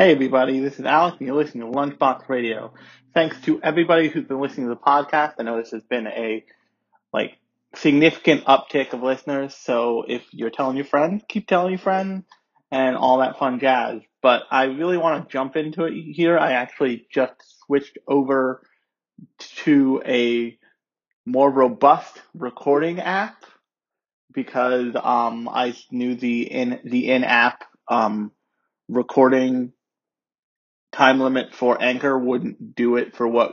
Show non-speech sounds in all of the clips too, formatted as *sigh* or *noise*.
Hey everybody, this is Alex and you're listening to Lunchbox Radio. Thanks to everybody who's been listening to the podcast. I know this has been a like significant uptick of listeners, so if you're telling your friends, keep telling your friends and all that fun jazz. But I really want to jump into it here. I actually just switched over to a more robust recording app because um I knew the in the in app um recording time limit for Anchor wouldn't do it for what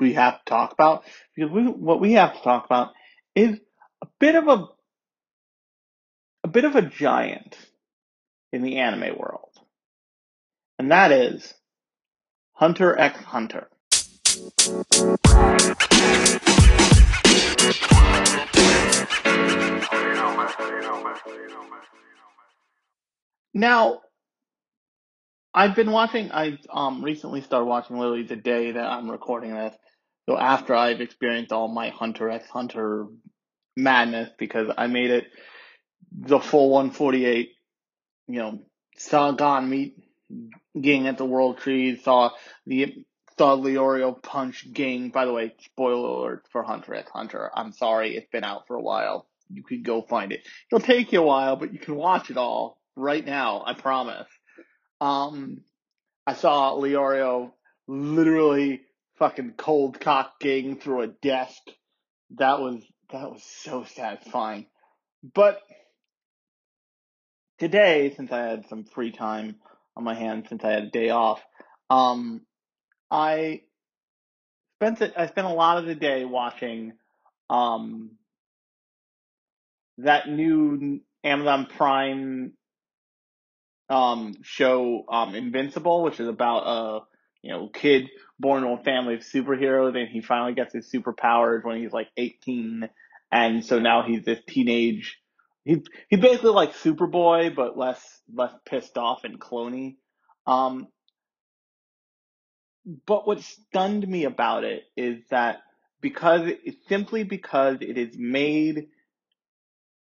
we have to talk about because we, what we have to talk about is a bit of a a bit of a giant in the anime world, and that is Hunter x Hunter. Now, I've been watching. I um recently started watching literally the day that I'm recording this. So after I've experienced all my Hunter x Hunter madness because I made it the full 148. You know, saw Gon meet Ging at the World Tree. Saw the saw Leorio punch Ging. By the way, spoiler alert for Hunter x Hunter. I'm sorry, it's been out for a while. You could go find it. It'll take you a while, but you can watch it all right now. I promise. Um, I saw Leorio literally fucking cold cock Ging through a desk. That was that was so satisfying. But today, since I had some free time on my hands, since I had a day off, um, I spent. I spent a lot of the day watching um, that new Amazon Prime um, show um, Invincible, which is about a you know kid born to a family of superheroes, and he finally gets his superpowers when he's like 18, and so now he's this teenage. He's he's basically like Superboy, but less less pissed off and clony. Um, but what stunned me about it is that because simply because it is made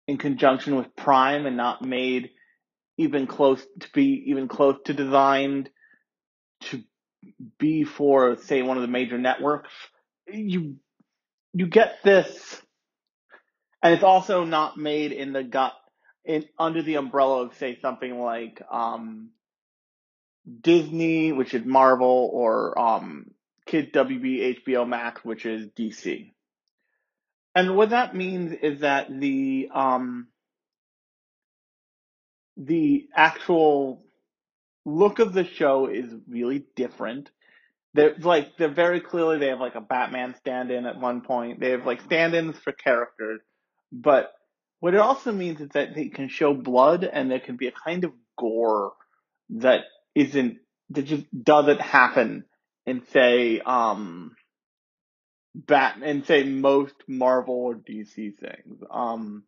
in conjunction with Prime and not made even close to be even close to designed to be for say one of the major networks. You you get this and it's also not made in the gut in under the umbrella of say something like um Disney which is Marvel or um Kid WB HBO Max which is DC and what that means is that the um the actual look of the show is really different. They're like they're very clearly they have like a Batman stand-in at one point. They have like stand-ins for characters, but what it also means is that they can show blood and there can be a kind of gore that isn't that just doesn't happen in say um Bat and say most Marvel or DC things. Um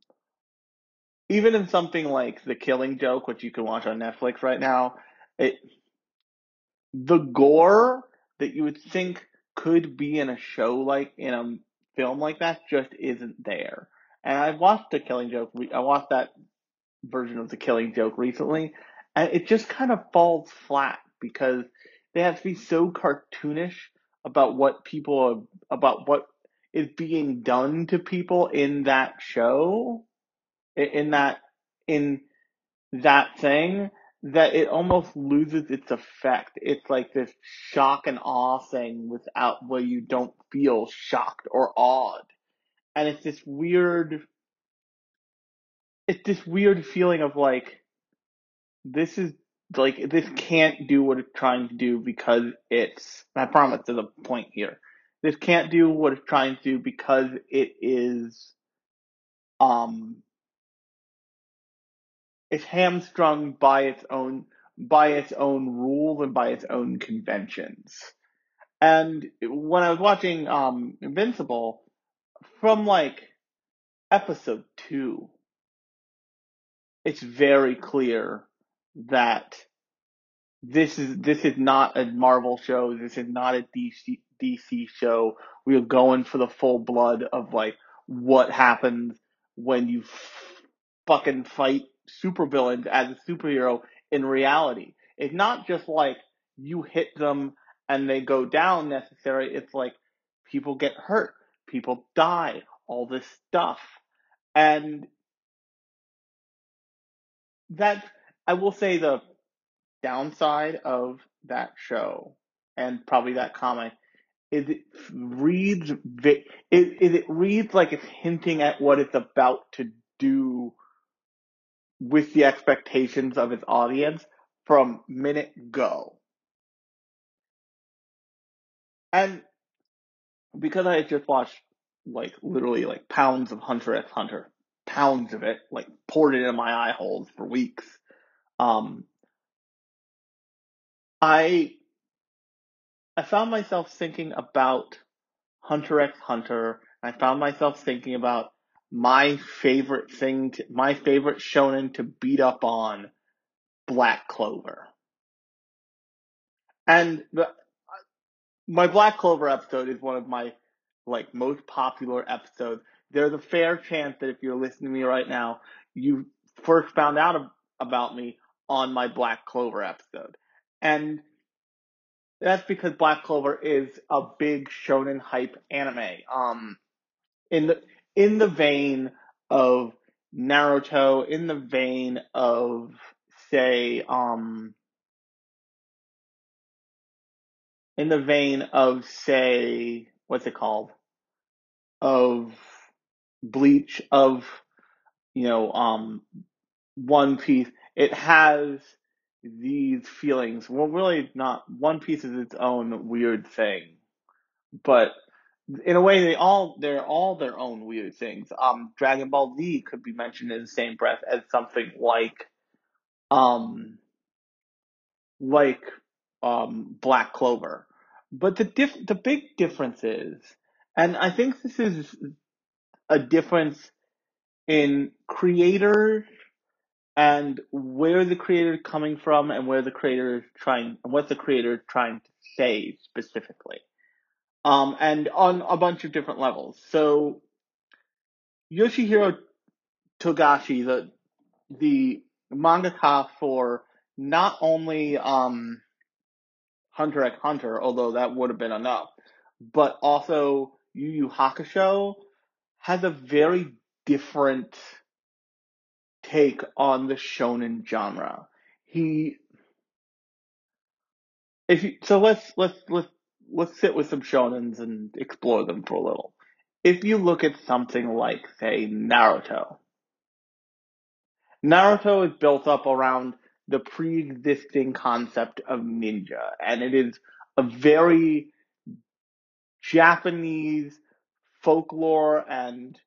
even in something like The Killing Joke, which you can watch on Netflix right now, it the gore that you would think could be in a show like in a film like that just isn't there. And I watched The Killing Joke. I watched that version of The Killing Joke recently, and it just kind of falls flat because they have to be so cartoonish about what people about what is being done to people in that show in that in that thing that it almost loses its effect. It's like this shock and awe thing without where you don't feel shocked or awed. And it's this weird it's this weird feeling of like this is like this can't do what it's trying to do because it's I promise there's a point here. This can't do what it's trying to do because it is um it's hamstrung by its own by its own rules and by its own conventions. And when I was watching um, Invincible, from like episode two, it's very clear that this is this is not a Marvel show. This is not a DC DC show. We are going for the full blood of like what happens when you f- fucking fight supervillains as a superhero in reality. It's not just like you hit them and they go down necessary. It's like people get hurt, people die, all this stuff. And that, I will say the downside of that show and probably that comic is it reads it, it reads like it's hinting at what it's about to do with the expectations of its audience from minute go. And because I had just watched like literally like pounds of Hunter x Hunter, pounds of it, like poured it in my eye holes for weeks. Um, I I found myself thinking about Hunter x Hunter. I found myself thinking about my favorite thing, to, my favorite shonen to beat up on, Black Clover. And the, my Black Clover episode is one of my like most popular episodes. There's a fair chance that if you're listening to me right now, you first found out about me on my Black Clover episode. And that's because Black Clover is a big shonen hype anime. Um, in the in the vein of Naruto, in the vein of say, um, in the vein of say, what's it called? Of Bleach, of you know, um, One Piece. It has these feelings. Well, really not. One Piece is its own weird thing, but in a way, they all they're all their own weird things. Um, Dragon Ball Z could be mentioned in the same breath as something like, um, like um, Black Clover. But the diff- the big difference is, and I think this is a difference in creator and where the creator is coming from and where the creator is trying and what the creator is trying to say specifically. Um, and on a bunch of different levels. So Yoshihiro Togashi, the the mangaka for not only um, Hunter x Hunter, although that would have been enough, but also Yu Yu Hakusho has a very different take on the shonen genre. He if you so let's let's let's let's sit with some shonens and explore them for a little. If you look at something like say Naruto, Naruto is built up around the pre-existing concept of ninja, and it is a very Japanese folklore and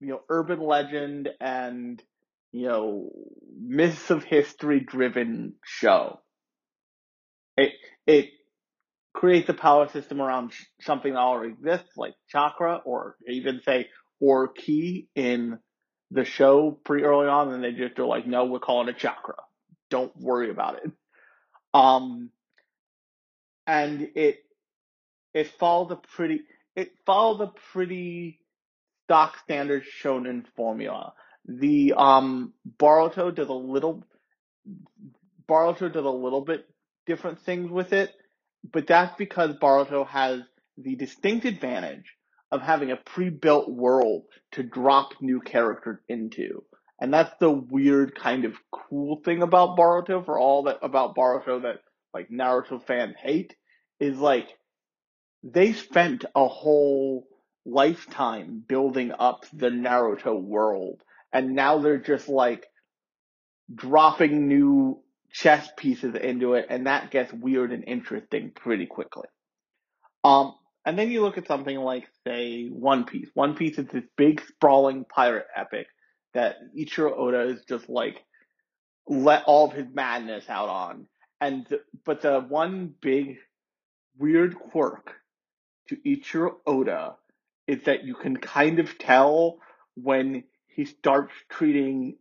you know urban legend and you know myths of history driven show. It it creates the power system around something that already exists, like chakra, or even say or key in the show pretty early on, and they just are like, no, we're calling it chakra. Don't worry about it. Um, and it it followed a pretty it followed a pretty stock standard shonen formula. The um Boruto did a little Boruto did a little bit different things with it, but that's because Boruto has the distinct advantage of having a pre-built world to drop new characters into. And that's the weird kind of cool thing about Boruto for all that about Boruto that like Naruto fans hate is like they spent a whole lifetime building up the Naruto world and now they're just like dropping new chess pieces into it and that gets weird and interesting pretty quickly. Um and then you look at something like, say, One Piece. One Piece is this big, sprawling pirate epic that Eiichiro Oda is just like let all of his madness out on. And but the one big weird quirk to Eiichiro Oda is that you can kind of tell when he starts treating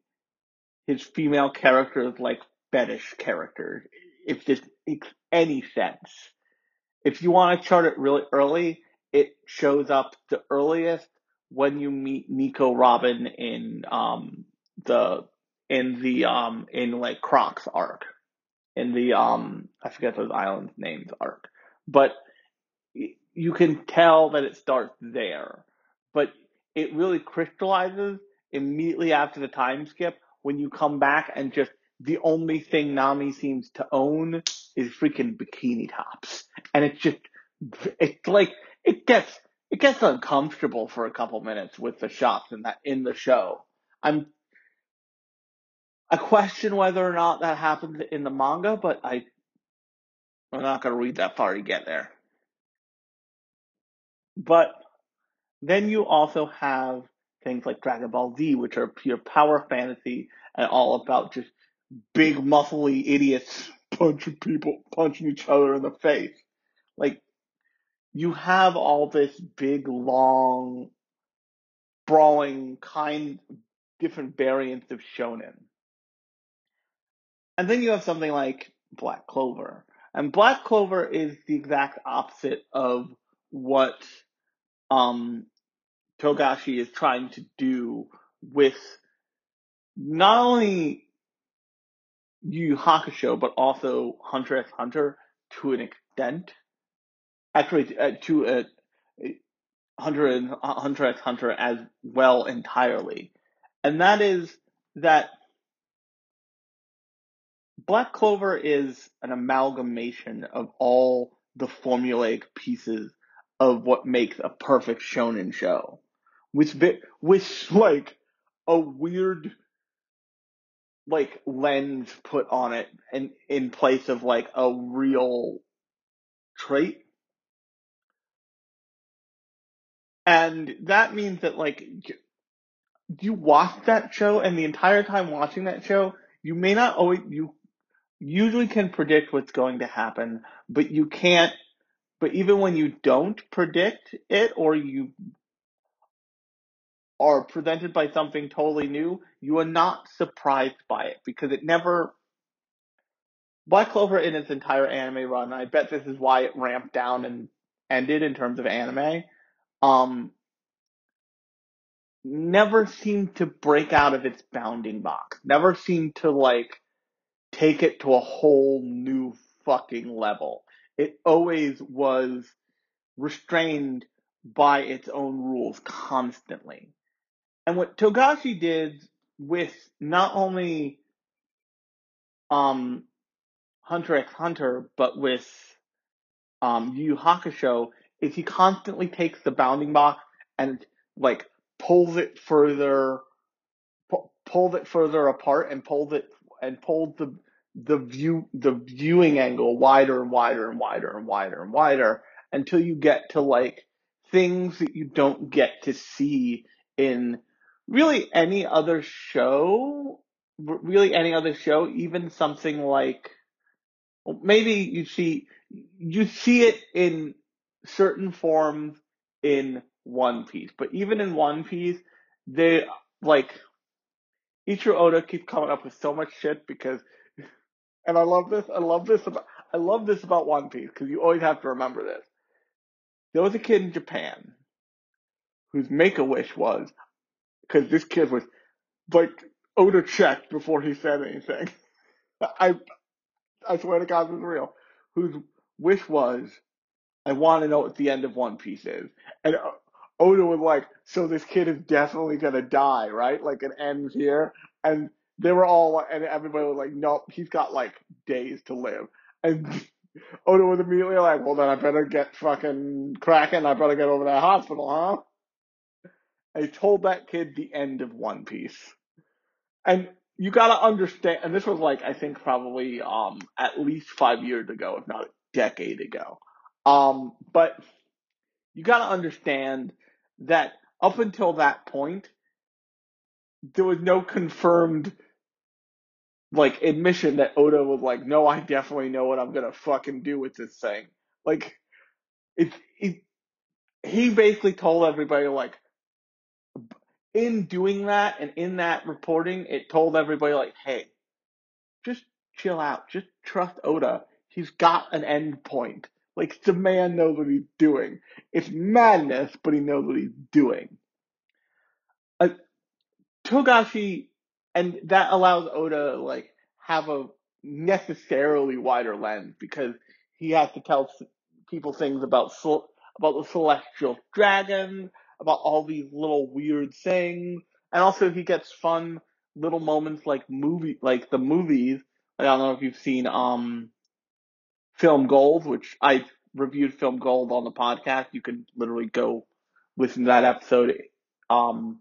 his female characters like fetish characters, if this makes any sense. If you want to chart it really early, it shows up the earliest when you meet Nico Robin in um the in the um in like Croc's arc. In the um I forget those islands' names arc, but you can tell that it starts there. But it really crystallizes immediately after the time skip when you come back and just the only thing Nami seems to own is freaking bikini tops. And it's just, it's like, it gets, it gets uncomfortable for a couple minutes with the shots in that, in the show. I'm, I question whether or not that happens in the manga, but I, I'm not gonna read that far to get there. But then you also have things like Dragon Ball Z, which are pure power fantasy and all about just big muscly idiots *laughs* punching people, punching each other in the face. Like, you have all this big, long, brawling kind, different variants of shonen. And then you have something like Black Clover. And Black Clover is the exact opposite of what um, Togashi is trying to do with not only Yu Hakusho, but also Hunter x Hunter to an extent. Actually, uh, to a, Hunter and Hunter x Hunter as well entirely, and that is that Black Clover is an amalgamation of all the formulaic pieces of what makes a perfect shonen show, with with *laughs* like a weird like lens put on it and in place of like a real trait. And that means that like you watch that show and the entire time watching that show, you may not always you usually can predict what's going to happen, but you can't but even when you don't predict it or you are presented by something totally new, you are not surprised by it because it never. Black Clover in its entire anime run, I bet this is why it ramped down and ended in terms of anime, um, never seemed to break out of its bounding box. Never seemed to like take it to a whole new fucking level. It always was restrained by its own rules constantly. And what Togashi did with not only um, Hunter x Hunter, but with um, Yu Hakusho, is he constantly takes the bounding box and like pulls it further, pu- pulls it further apart and pulls it and pulls the the view the viewing angle wider and wider and wider and wider and wider until you get to like things that you don't get to see in really any other show, really any other show, even something like, maybe you see, you see it in certain forms in One Piece, but even in One Piece, they, like, Eiichiro Oda keeps coming up with so much shit because, and I love this, I love this about, I love this about One Piece because you always have to remember this. There was a kid in Japan whose make-a-wish was, because this kid was like Oda checked before he said anything. *laughs* I I swear to God, it was real. Whose wish was, I want to know what the end of One Piece is, and uh, Oda was like, so this kid is definitely gonna die, right? Like it ends here, and they were all, and everybody was like, nope, he's got like days to live, and. *laughs* Oda was immediately like, well then I better get fucking cracking, I better get over the hospital, huh? I told that kid the end of One Piece. And you gotta understand, and this was like, I think probably, um, at least five years ago, if not a decade ago. Um, but you gotta understand that up until that point, there was no confirmed, like, admission that Oda was like, no, I definitely know what I'm gonna fucking do with this thing. Like, it, he basically told everybody, like, in doing that and in that reporting, it told everybody like, hey, just chill out. Just trust Oda. He's got an end point. Like the man knows what he's doing. It's madness, but he knows what he's doing. Uh, Togashi, and that allows Oda like have a necessarily wider lens because he has to tell people things about about the celestial dragon, about all these little weird things, and also he gets fun little moments like movie like the movies. I don't know if you've seen um Film Gold, which I reviewed Film Gold on the podcast. You can literally go listen to that episode um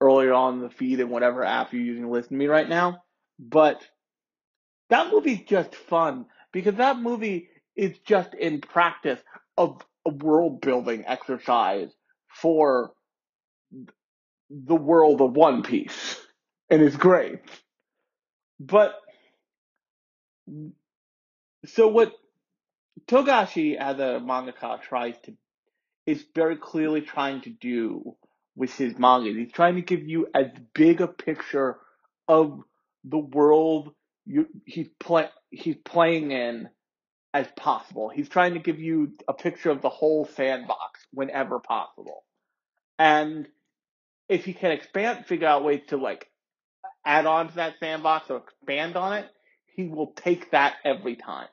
earlier on the feed and whatever app you're using to listen to me right now. But that movie's just fun because that movie is just in practice of a world building exercise for the world of One Piece. And it's great. But so what Togashi as a mangaka tries to is very clearly trying to do with his manga. He's trying to give you as big a picture of the world you, play, he's playing in as possible. He's trying to give you a picture of the whole sandbox whenever possible. And if he can expand, figure out ways to like add on to that sandbox or expand on it, he will take that every time.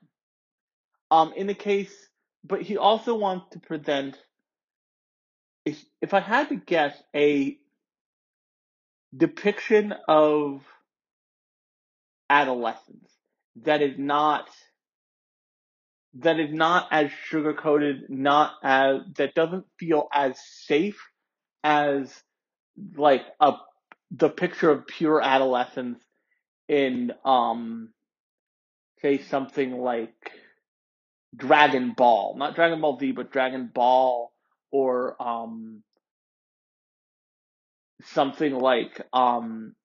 Um, in the case, but he also wants to present, if, if I had to guess, a depiction of adolescence that is not that is not as sugar coated, not as that doesn't feel as safe as like a the picture of pure adolescence in um say something like Dragon Ball, not Dragon Ball Z, but Dragon Ball or um something like um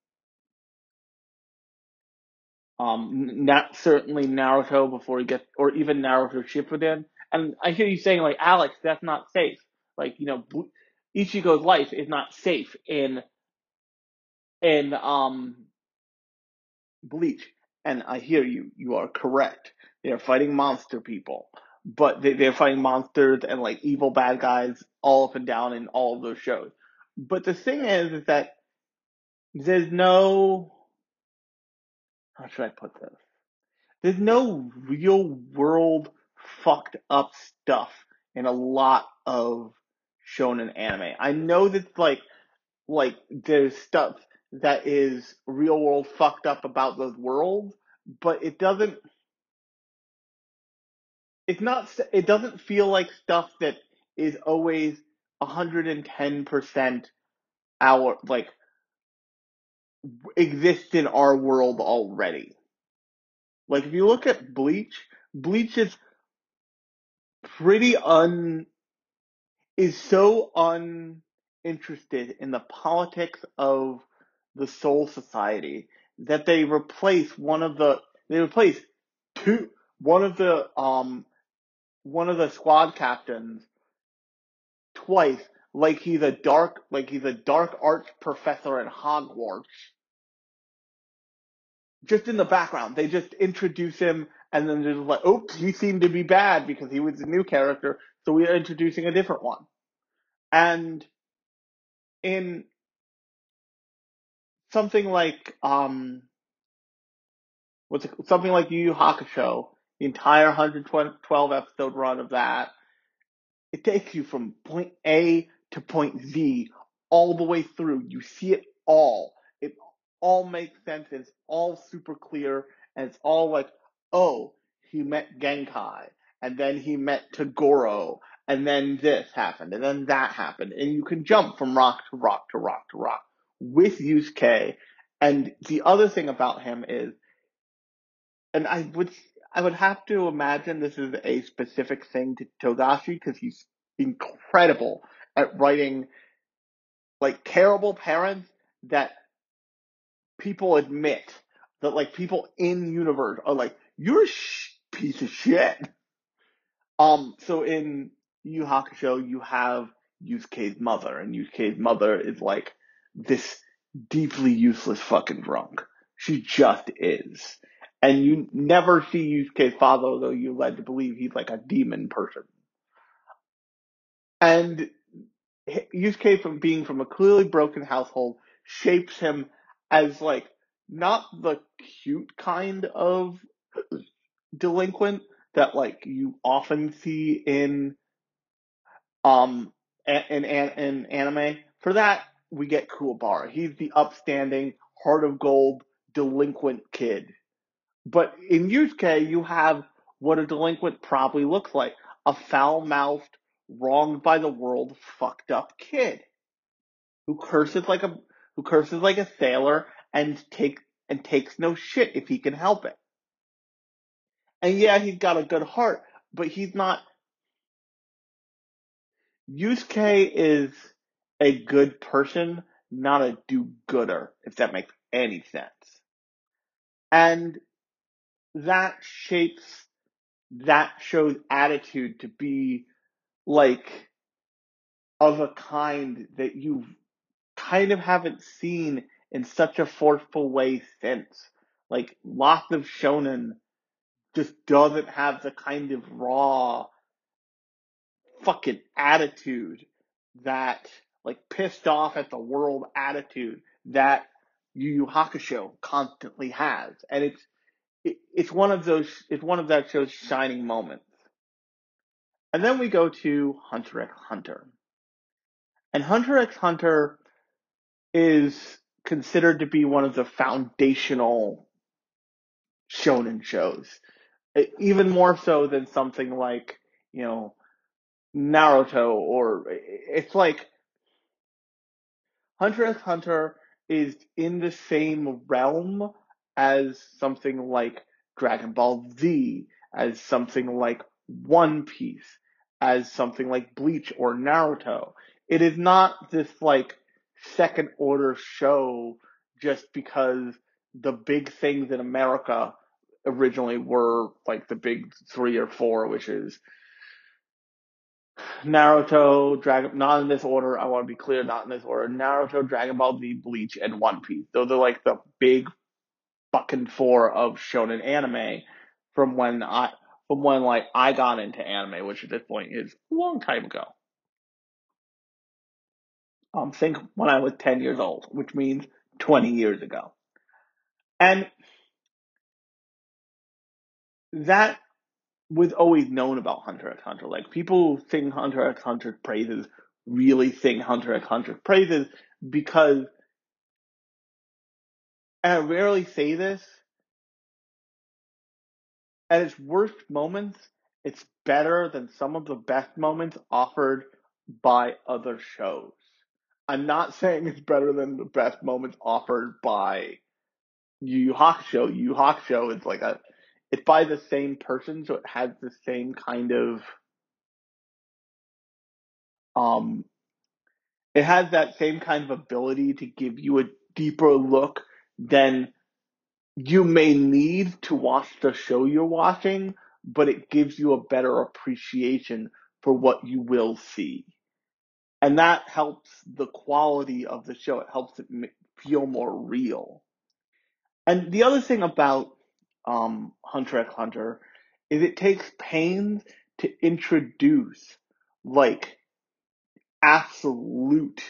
um, not certainly Naruto before he gets, or even Naruto Shippuden. And I hear you saying like, Alex, that's not safe. Like, you know, Ichigo's life is not safe in, in, um, Bleach. And I hear you, you are correct. They are fighting monster people. But they, they're fighting monsters and like evil bad guys all up and down in all of those shows. But the thing is, is that there's no, how should I put this? There's no real world fucked up stuff in a lot of shonen anime. I know that like like there's stuff that is real world fucked up about those worlds, but it doesn't it's not it doesn't feel like stuff that is always 110% our like exists in our world already. Like if you look at Bleach, Bleach is pretty un is so uninterested in the politics of the Soul Society that they replace one of the they replace two one of the um one of the squad captains twice like he's a dark like he's a dark arts professor at Hogwarts just in the background. They just introduce him and then they're just like, oops, he seemed to be bad because he was a new character, so we are introducing a different one. And in something like um what's it, something like Yu Yu Hakusho, the entire 112 episode run of that, it takes you from point A to point Z all the way through. You see it all all makes sense. It's all super clear, and it's all like, oh, he met Genkai, and then he met Toguro, and then this happened, and then that happened, and you can jump from rock to rock to rock to rock with Yusuke. And the other thing about him is, and I would I would have to imagine this is a specific thing to Togashi because he's incredible at writing like terrible parents that people admit that like people in universe are like, you're a sh- piece of shit. Um, so in Yu Hakusho, you have Yusuke's mother, and Yusuke's mother is like this deeply useless fucking drunk. She just is. And you never see Yusuke's father, although you're led to believe he's like a demon person. And Yusuke from being from a clearly broken household shapes him as like not the cute kind of delinquent that like you often see in um in, in, in anime. For that, we get Kuwabara. He's the upstanding, heart of gold, delinquent kid. But in Yusuke, you have what a delinquent probably looks like. A foul-mouthed, wronged by the world, fucked up kid. Who curses like a, who curses like a sailor and take, and takes no shit if he can help it. And yeah, he's got a good heart, but he's not, Yusuke is a good person, not a do-gooder, if that makes any sense. And that shapes that show's attitude to be like of a kind that you kind of haven't seen in such a forceful way since. Like lots of shonen just doesn't have the kind of raw fucking attitude that like pissed off at the world attitude that Yu Yu Hakusho constantly has. And it's it, it's one of those it's one of that show's shining moments. And then we go to Hunter x Hunter. And Hunter x Hunter is considered to be one of the foundational shonen shows. Even more so than something like, you know, Naruto or it's like Hunter x Hunter is in the same realm as something like Dragon Ball Z, as something like One Piece, as something like Bleach or Naruto. It is not this like second order show just because the big things in America originally were like the big three or four, which is Naruto, Dragon, not in this order. I want to be clear, not in this order. Naruto, Dragon Ball Z, Bleach, and One Piece. Those are like the big fucking four of shonen anime from when I, from when like I got into anime, which at this point is a long time ago. Um, think when I was 10 years old, which means 20 years ago. And that was always known about Hunter x Hunter. Like people sing Hunter x Hunter praises really sing Hunter x Hunter praises because, and I rarely say this, at its worst moments, it's better than some of the best moments offered by other shows. I'm not saying it's better than the best moments offered by Yu Yu Hakusho. Yu Yu Hakusho is like a, it's by the same person, so it has the same kind of, um, it has that same kind of ability to give you a deeper look than you may need to watch the show you're watching, but it gives you a better appreciation for what you will see. And that helps the quality of the show. It helps it feel more real. And the other thing about um, Hunter x Hunter is it takes pains to introduce like absolute,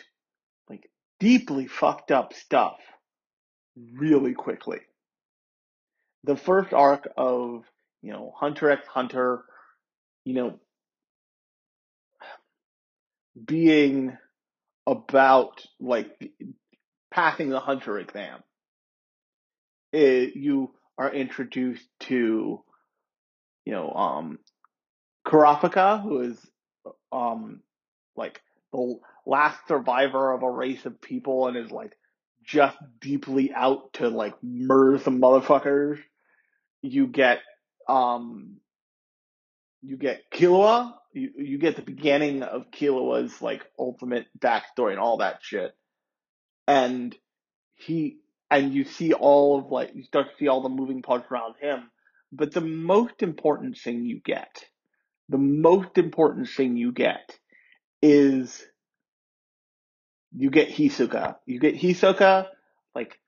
like deeply fucked up stuff really quickly. The first arc of, you know, Hunter x Hunter, you know, being about like passing the Hunter exam. It, you are introduced to, you know, um, Kurapika, who is, um, like the last survivor of a race of people and is like just deeply out to like murder some motherfuckers. You get, um, you get Killua, you, you get the beginning of Killua's like ultimate backstory and all that shit. And he, and you see all of like, you start to see all the moving parts around him. But the most important thing you get, the most important thing you get is you get Hisoka. You get Hisoka like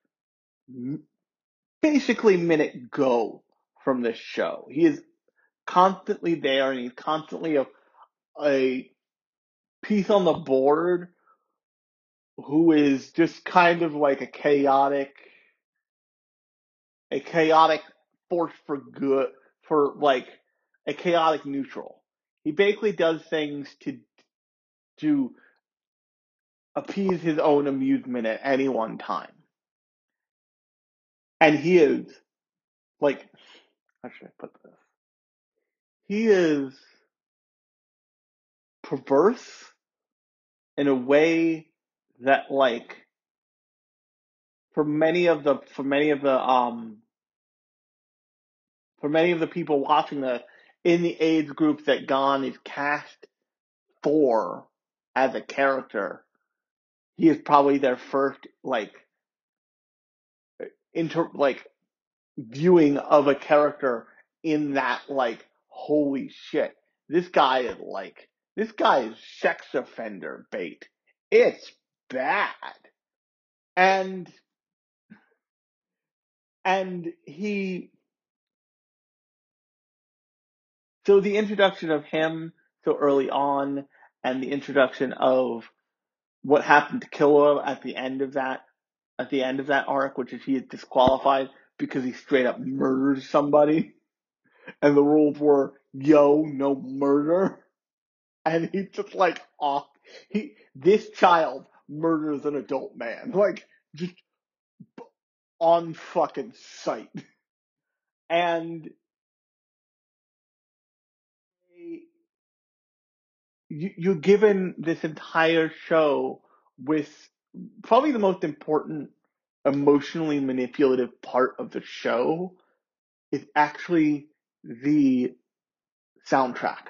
basically minute go from this show. He is constantly there and he's constantly a, a piece on the board who is just kind of like a chaotic, a chaotic force for good, for like a chaotic neutral. He basically does things to, to appease his own amusement at any one time. And he is, like, how should I put this? He is perverse in a way that, like, for many of the, for many of the, um, for many of the people watching the, in the age group that Gon is cast for as a character, he is probably their first, like, inter, like, viewing of a character in that, like, holy shit, this guy is like, this guy is sex offender bait. It's bad. And, and he, so the introduction of him so early on and the introduction of what happened to Killua at the end of that, at the end of that arc, which is he is disqualified because he straight up murdered somebody. And the rules were, yo, no murder. And he's just like off. He, this child murders an adult man. Like, just on fucking sight. And you, you're given this entire show with probably the most important emotionally manipulative part of the show is actually the soundtrack.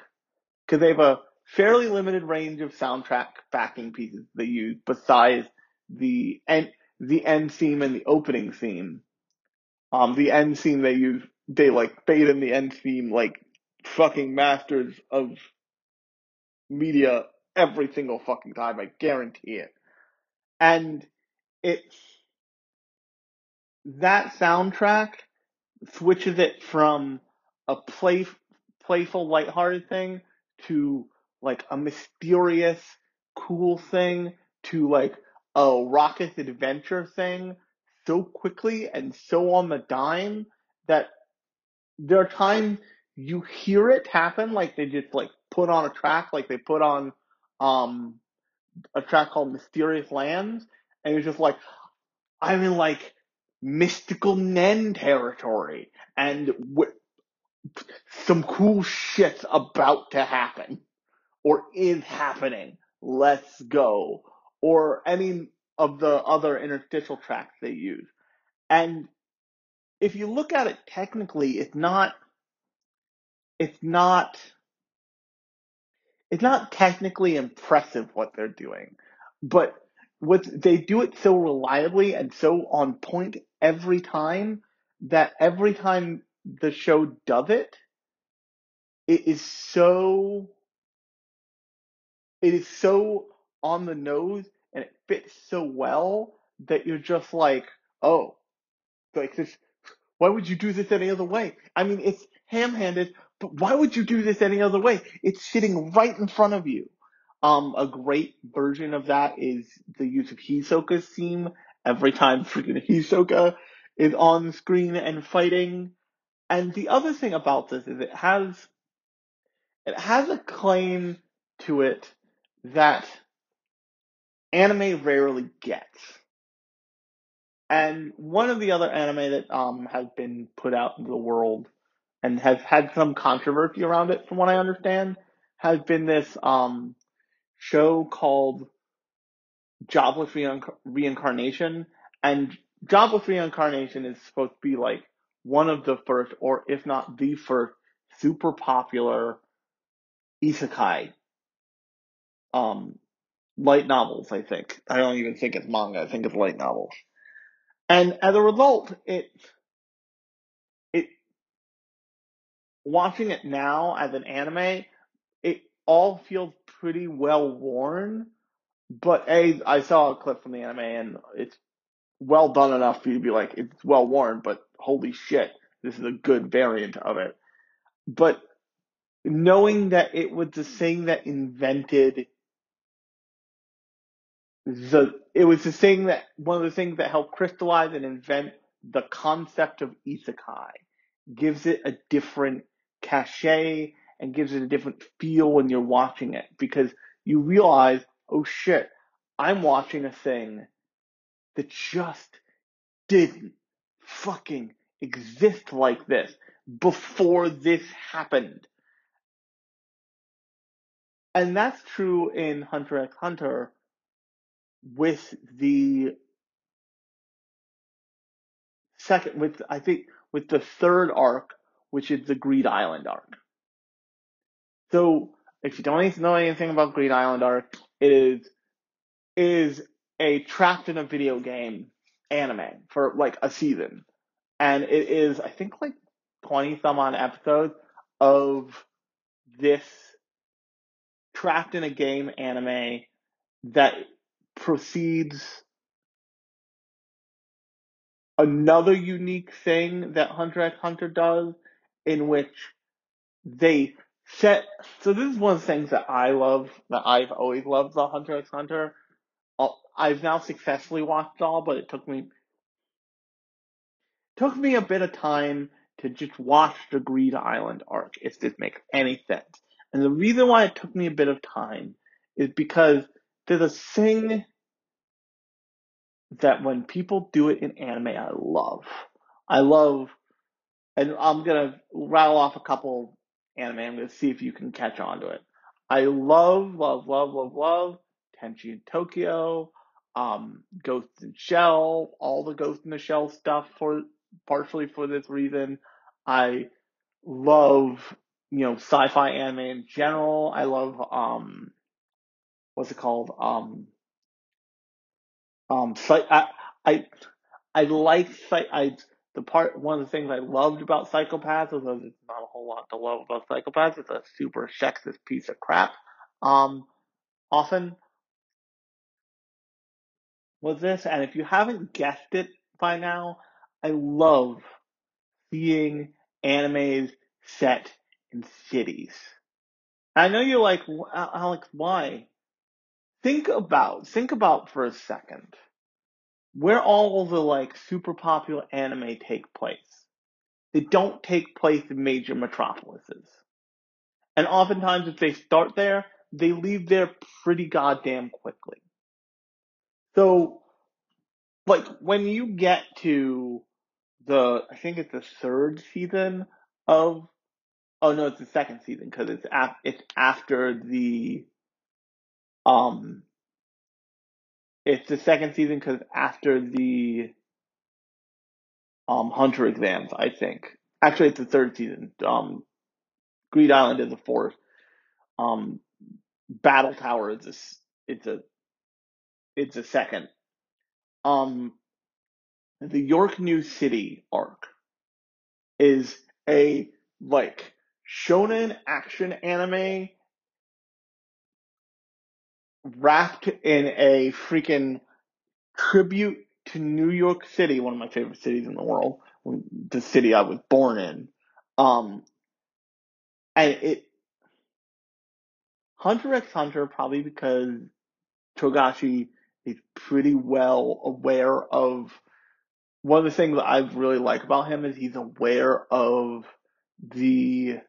Cause they have a fairly limited range of soundtrack backing pieces they use besides the end, the end theme and the opening theme. Um, the end theme they use, they like fade in the end theme like fucking masters of media every single fucking time. I guarantee it. And it's that soundtrack switches it from a play, playful, lighthearted thing to like a mysterious, cool thing to like a rocket adventure thing so quickly and so on the dime that there are times you hear it happen like they just like put on a track like they put on um a track called Mysterious Lands and you're just like I'm in like mystical Nen territory and some cool shit's about to happen or is happening. Let's go. Or any of the other interstitial tracks they use. And if you look at it technically, it's not, it's not, it's not technically impressive what they're doing, but what they do it so reliably and so on point every time that every time the show does it, it is so, it is so on the nose and it fits so well that you're just like, oh, like this, why would you do this any other way? I mean, it's ham-handed, but why would you do this any other way? It's sitting right in front of you. Um, a great version of that is the use of Hisoka's theme every time *laughs* freaking Hisoka is on screen and fighting. And the other thing about this is it has, it has a claim to it that anime rarely gets. And one of the other anime that um has been put out into the world and has had some controversy around it, from what I understand, has been this um show called Jobless Reinc- Reincarnation. And Jobless Reincarnation is supposed to be like one of the first, or if not the first, super popular isekai um light novels, I think. I don't even think it's manga, I think it's light novels. And as a result, it, it, watching it now as an anime, it all feels pretty well worn. But A, I saw a clip from the anime and it's well done enough for you to be like, it's well worn, but holy shit, this is a good variant of it. But knowing that it was the thing that invented the it was the thing that one of the things that helped crystallize and invent the concept of isekai gives it a different cachet and gives it a different feel when you're watching it because you realize, oh shit, I'm watching a thing that just didn't fucking exist like this before this happened. And that's true in Hunter x Hunter with the second, with, I think, with the third arc, which is the Greed Island arc. So, if you don't know anything about Greed Island arc, it is, is a trapped in a video game anime for like a season. And it is, I think, like 20 some on episodes of this trapped in a game anime that proceeds another unique thing that Hunter x Hunter does in which they set so this is one of the things that I love that I've always loved about Hunter x Hunter. Uh, I've now successfully watched all, but it took me took me a bit of time to just watch the Greed Island arc, if this makes any sense. And the reason why it took me a bit of time is because there's a thing that when people do it in anime, I love. I love, and I'm gonna rattle off a couple anime. I'm gonna see if you can catch on to it. I love, love, love, love, love Tenchi in Tokyo, um, Ghost in Shell, all the Ghost in the Shell stuff for partially for this reason. I love, you know, sci-fi anime in general. I love, um, what's it called? Um, um, I, I, I like, I, the part, one of the things I loved about Psycho-Pass, although there's not a whole lot to love about Psycho-Pass, it's a super sexist piece of crap. Um, often was this, and if you haven't guessed it by now, I love seeing animes set in cities. I know you're like, Alex, why? Think about, think about for a second where all the like super popular anime take place. They don't take place in major metropolises. And oftentimes if they start there, they leave there pretty goddamn quickly. So, like, when you get to the, I think it's the third season of, oh no, it's the second season because it's af- it's after the, um, it's the second season because after the, um, Hunter exams, I think. Actually, it's the third season. Um, Greed Island is the fourth. Um, Battle Tower is a, it's a, it's a second. Um, the York New City arc is a like shonen action anime wrapped in a freaking tribute to New York City, one of my favorite cities in the world, the city I was born in. Um, and it, Hunter x Hunter, probably because Togashi is pretty well aware of one of the things I really like about him is he's aware of the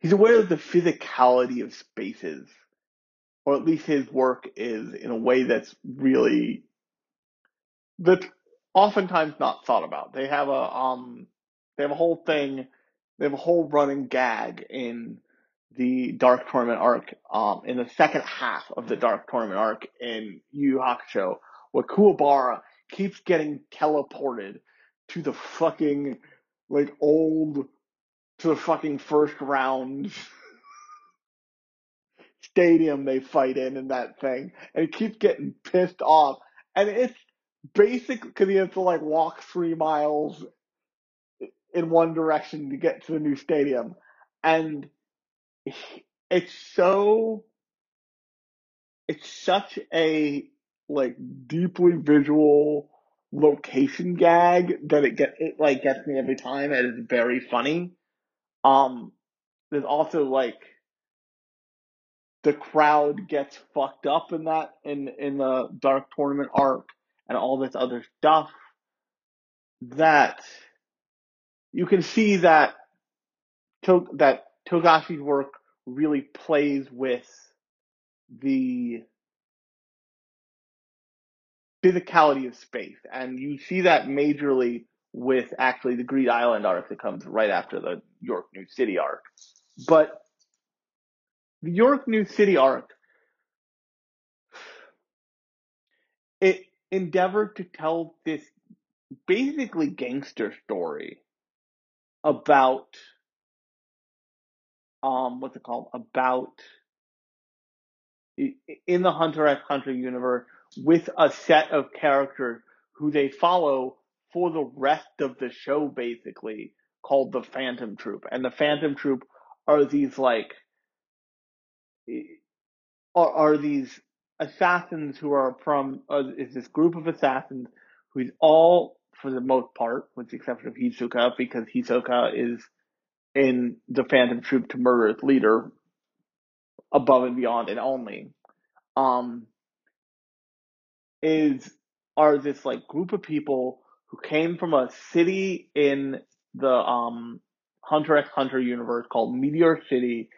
he's aware of the physicality of spaces, or at least his work is in a way that's really that's oftentimes not thought about. They have a um they have a whole thing, they have a whole running gag in the Dark Tournament arc, um, in the second half of the Dark Tournament arc in Yu Hakusho, where Kuwabara keeps getting teleported to the fucking like old to the fucking first round stadium they fight in in that thing and he keeps getting pissed off and it's basically because he has to like walk three miles in one direction to get to the new stadium and it's so it's such a like deeply visual location gag that it get it like gets me every time and it's very funny. Um there's also like the crowd gets fucked up in that in in the dark tournament arc and all this other stuff that you can see that to, that Togashi's work really plays with the physicality of space, and you see that majorly with actually the Greed Island arc that comes right after the York New City arc. But the York New City arc, it endeavored to tell this basically gangster story about um what's it called? About in the Hunter x Hunter universe with a set of characters who they follow for the rest of the show basically called the Phantom Troop. And the Phantom Troop are these like are, are these assassins who are from uh, is this group of assassins who's all for the most part with the exception of Hisoka because Hisoka is in the Phantom Troop to murder its leader above and beyond and only. Um is are this like group of people who came from a city in the um Hunter x Hunter universe called Meteor City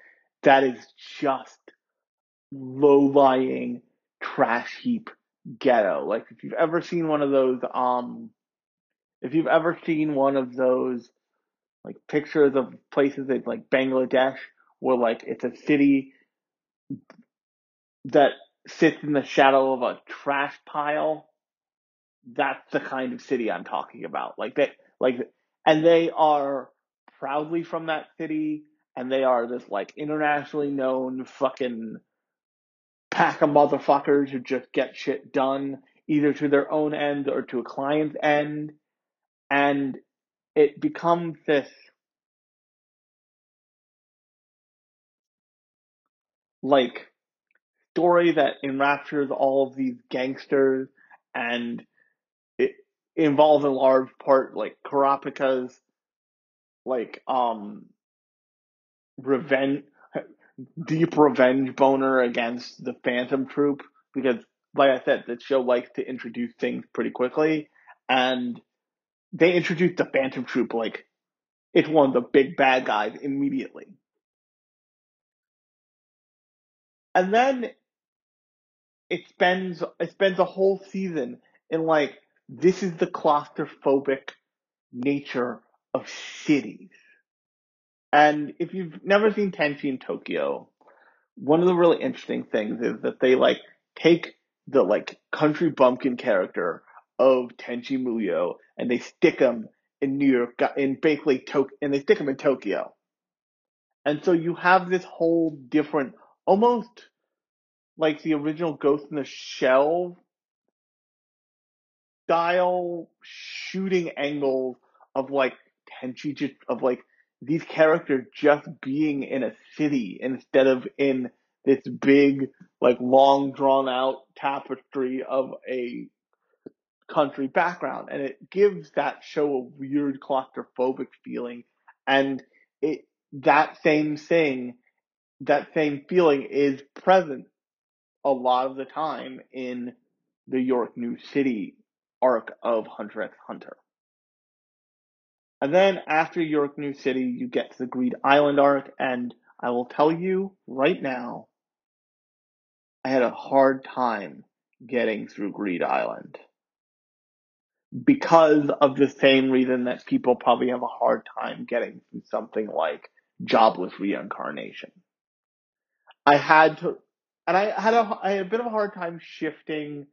that is just low lying trash heap ghetto. Like if you've ever seen one of those um if you've ever seen one of those like pictures of places like like Bangladesh where like it's a city that sits in the shadow of a trash pile. That's the kind of city I'm talking about. Like they, like, and they are proudly from that city, and they are this like internationally known fucking pack of motherfuckers who just get shit done either to their own end or to a client's end, and it becomes this like story that enraptures all of these gangsters and it involves in large part like Kurapika's like um revenge deep revenge boner against the Phantom Troop because like I said, the show likes to introduce things pretty quickly and they introduced the Phantom Troop like it's one of the big bad guys immediately. And then it spends it spends a whole season in like this is the claustrophobic nature of cities. And if you've never seen Tenchi in Tokyo, one of the really interesting things is that they like take the like country bumpkin character of Tenchi Muyo and they stick him in New York, in basically Tokyo, and they stick him in Tokyo. And so you have this whole different, almost like the original Ghost in the Shell style shooting angles of like Tenchi just of like these characters just being in a city instead of in this big like long drawn out tapestry of a country background and it gives that show a weird claustrophobic feeling and it that same thing that same feeling is present a lot of the time in the York New City arc of Hunter x Hunter. And then after York New City, you get to the Greed Island arc, and I will tell you right now, I had a hard time getting through Greed Island. Because of the same reason that people probably have a hard time getting through something like Jobless Reincarnation. I had to, and I had a, I had a bit of a hard time shifting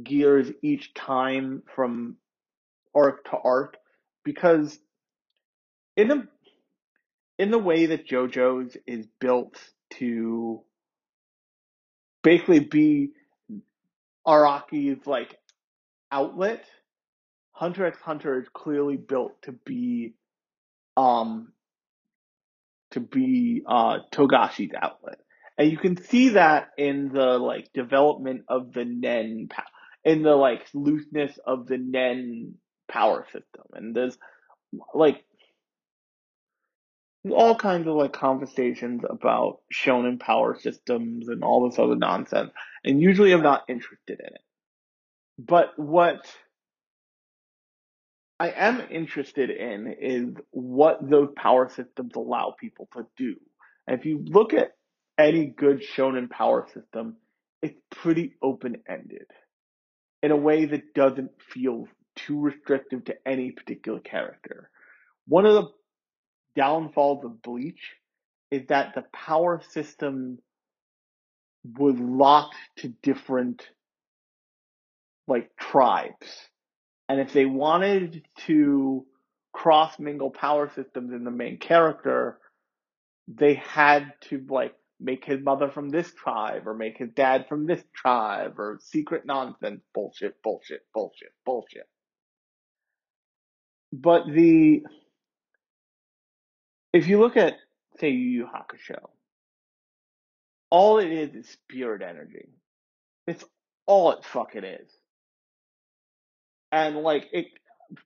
gears each time from arc to arc because in the in the way that JoJo's is built to basically be Araki's like outlet, Hunter x Hunter is clearly built to be um to be uh Togashi's outlet. And you can see that in the like development of the Nen in the like looseness of the Nen power system. And there's like all kinds of like conversations about shonen power systems and all this other nonsense. And usually I'm not interested in it. But what I am interested in is what those power systems allow people to do. And if you look at any good shonen power system, it's pretty open ended in a way that doesn't feel too restrictive to any particular character. One of the downfalls of Bleach is that the power system was locked to different like tribes. And if they wanted to cross mingle power systems in the main character, they had to like make his mother from this tribe or make his dad from this tribe or secret nonsense bullshit, bullshit, bullshit, bullshit. But the if you look at say Yu Yu Hakusho, all it is is spirit energy. It's all it fucking is. And like it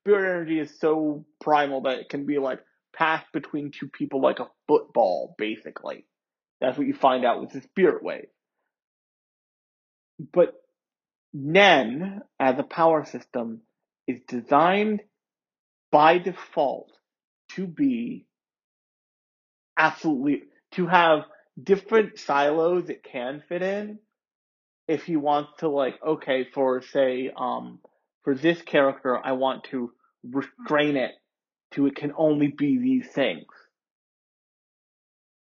spirit energy is so primal that it can be like passed between two people like a football, basically. That's what you find out with the spirit wave. But Nen, as a power system, is designed by default to be absolutely, to have different silos it can fit in. If he wants to like, okay, for say, um, for this character, I want to restrain it to it can only be these things.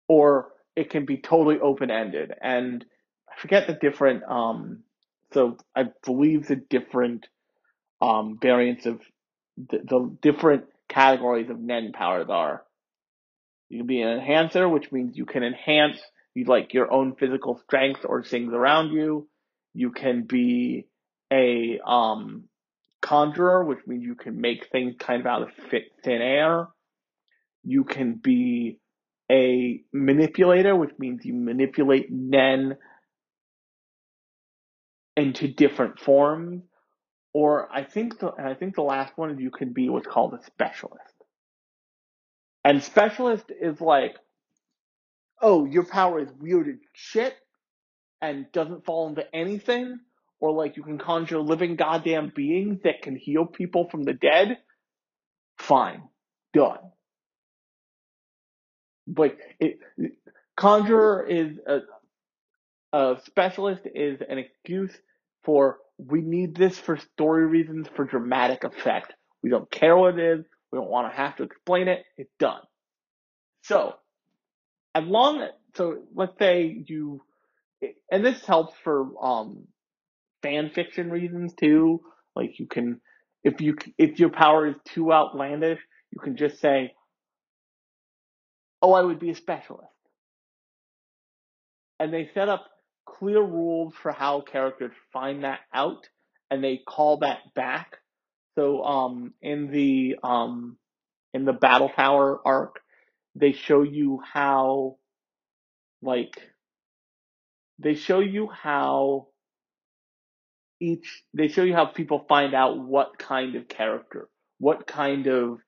Or it can be totally open ended. And I forget the different, um, so I believe the different, um, variants of the, the different categories of Nen powers are. You can be an enhancer, which means you can enhance you like your own physical strength or things around you. You can be a um, conjurer, which means you can make things kind of out of thin air. You can be a manipulator, which means you manipulate Nen into different forms. Or I think the I think the last one is you can be what's called a specialist. And specialist is like, oh, your power is weird shit and doesn't fall into anything, or like you can conjure living goddamn beings that can heal people from the dead. Fine, done. But it, conjurer is a, a specialist is an excuse for we need this for story reasons for dramatic effect. We don't care what it is. We don't want to have to explain it. It's done. So, as long as, so let's say you, and this helps for, um, fan fiction reasons too. Like you can, if you, if your power is too outlandish, you can just say, oh, I would be a specialist. And they set up clear rules for how characters find that out and they call that back. So, um, in the, um, in the Battle Tower arc, they show you how, like, they show you how each, they show you how people find out what kind of character, what kind of,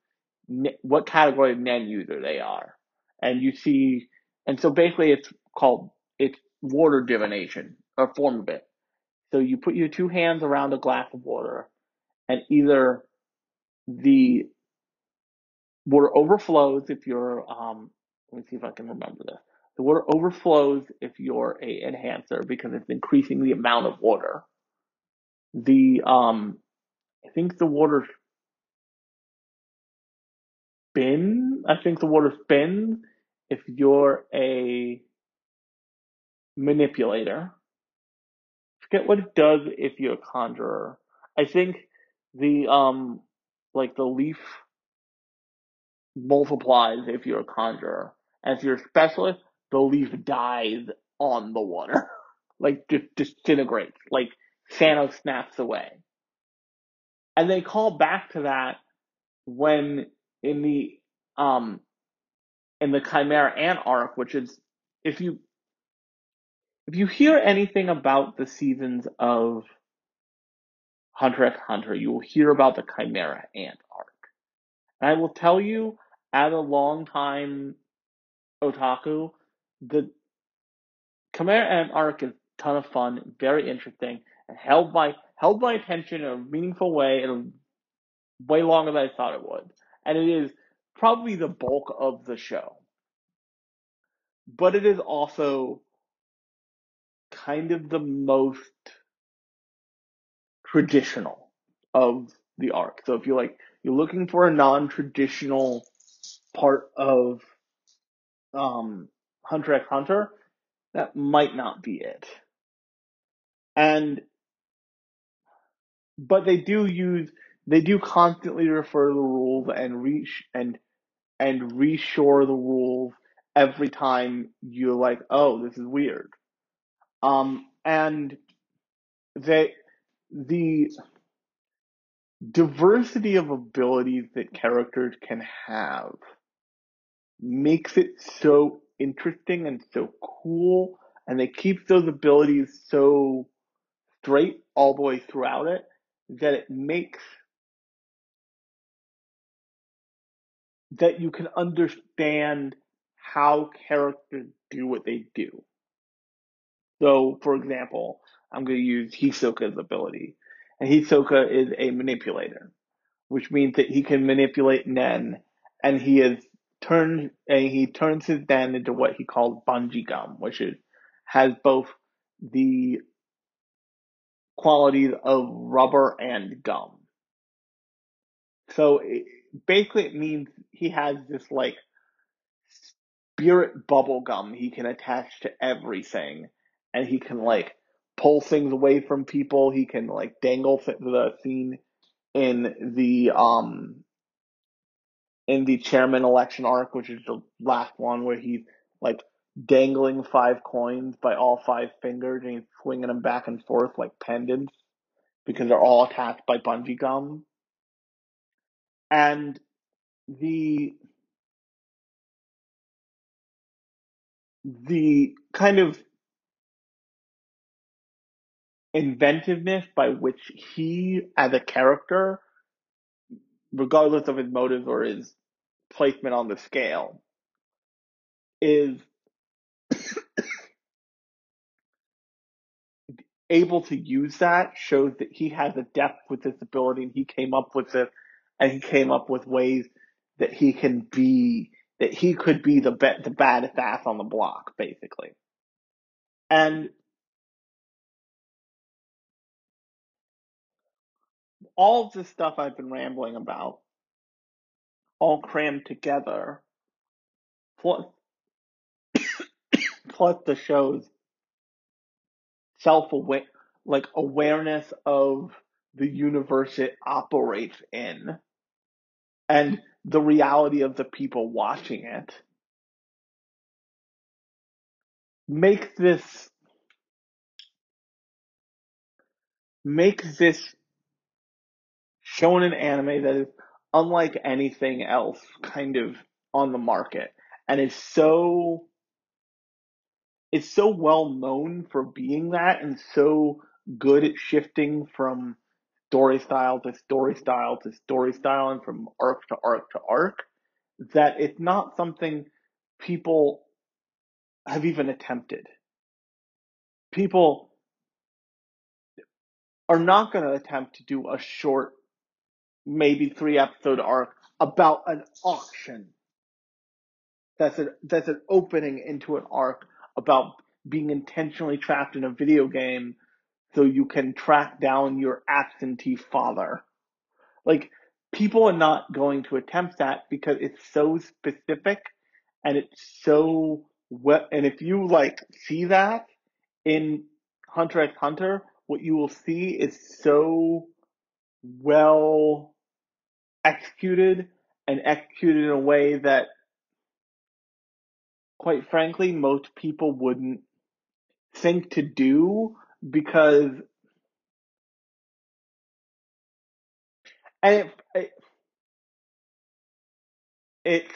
what category of Nen user they are. And you see, and so basically it's called, it's water divination, a form of it. So you put your two hands around a glass of water and either the water overflows if you're, um, let me see if I can remember this. The water overflows if you're a enhancer because it's increasing the amount of water. The, um, I think the water spin, I think the water spins if you're a manipulator. Forget what it does if you're a conjurer. I think the, um, like the leaf multiplies if you're a conjurer. And if you're a specialist, the leaf dies on the water. *laughs* like just disintegrates. Like Thanos snaps away. And they call back to that when in the um in the Chimera Ant arc, which is if you if you hear anything about the seasons of Hunter x Hunter, you will hear about the Chimera Ant arc. And I will tell you, as a long time otaku, the Chimera Ant arc is a ton of fun, very interesting, and held my held my attention in a meaningful way in a way longer than I thought it would. And it is probably the bulk of the show. But it is also kind of the most traditional of the arc. So if you like, you're looking for a non-traditional part of um, Hunter x Hunter, that might not be it. And but they do use they do constantly refer to the rules and reach and and reshore the rules every time you're like, oh, this is weird. Um, and they the diversity of abilities that characters can have makes it so interesting and so cool, and they keep those abilities so straight all the way throughout it that it makes that you can understand how characters do what they do. So, for example, I'm going to use Hisoka's ability. And Hisoka is a manipulator, which means that he can manipulate Nen, and he is turned and he turns his Nen into what he calls bungee gum, which is has both the qualities of rubber and gum. So it, basically, it means he has this like spirit bubble gum he can attach to everything, and he can like pull things away from people. He can like dangle the scene in the um in the chairman election arc, which is the last one where he's like dangling five coins by all five fingers and he's swinging them back and forth like pendants because they're all attached by bungee gum. And the the kind of inventiveness by which he, as a character, regardless of his motives or his placement on the scale, is *coughs* able to use that shows that he has a depth with this ability and he came up with it and he came up with ways that he can be that he could be the be- the baddest ass on the block basically. And all of the stuff I've been rambling about all crammed together plus *coughs* plus the show's self aware like awareness of the universe it operates in and the reality of the people watching it make this make this shonen anime that is unlike anything else kind of on the market and is so it's so well known for being that and so good at shifting from story style to story style to story style and from arc to arc to arc that it's not something people have even attempted. People are not going to attempt to do a short, maybe three episode arc about an auction. That's an, that's an opening into an arc about being intentionally trapped in a video game so you can track down your absentee father. Like, people are not going to attempt that because it's so specific and it's so well, and if you like see that in Hunter x Hunter, what you will see is so well executed and executed in a way that quite frankly most people wouldn't think to do because and it, it, it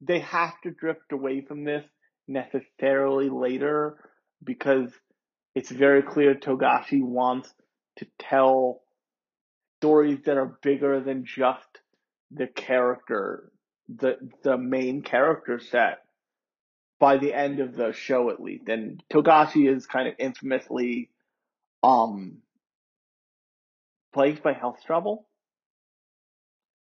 they have to drift away from this necessarily later because it's very clear Togashi wants to tell stories that are bigger than just the character, the the main character set by the end of the show at least. And Togashi is kind of infamously um plagued by health trouble.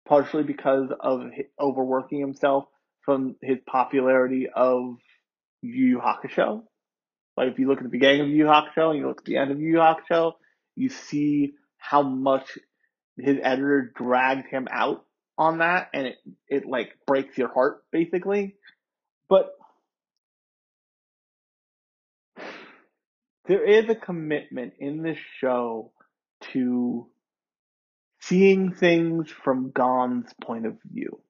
partially because of overworking himself from his popularity of Yu Yu Hakusho. Like if you look at the beginning of Yu Yu Hakusho and you look at the end of Yu Yu Hakusho, you see how much his editor dragged him out on that, and it it like breaks your heart basically. But there is a commitment in this show to seeing things from Gon's point of view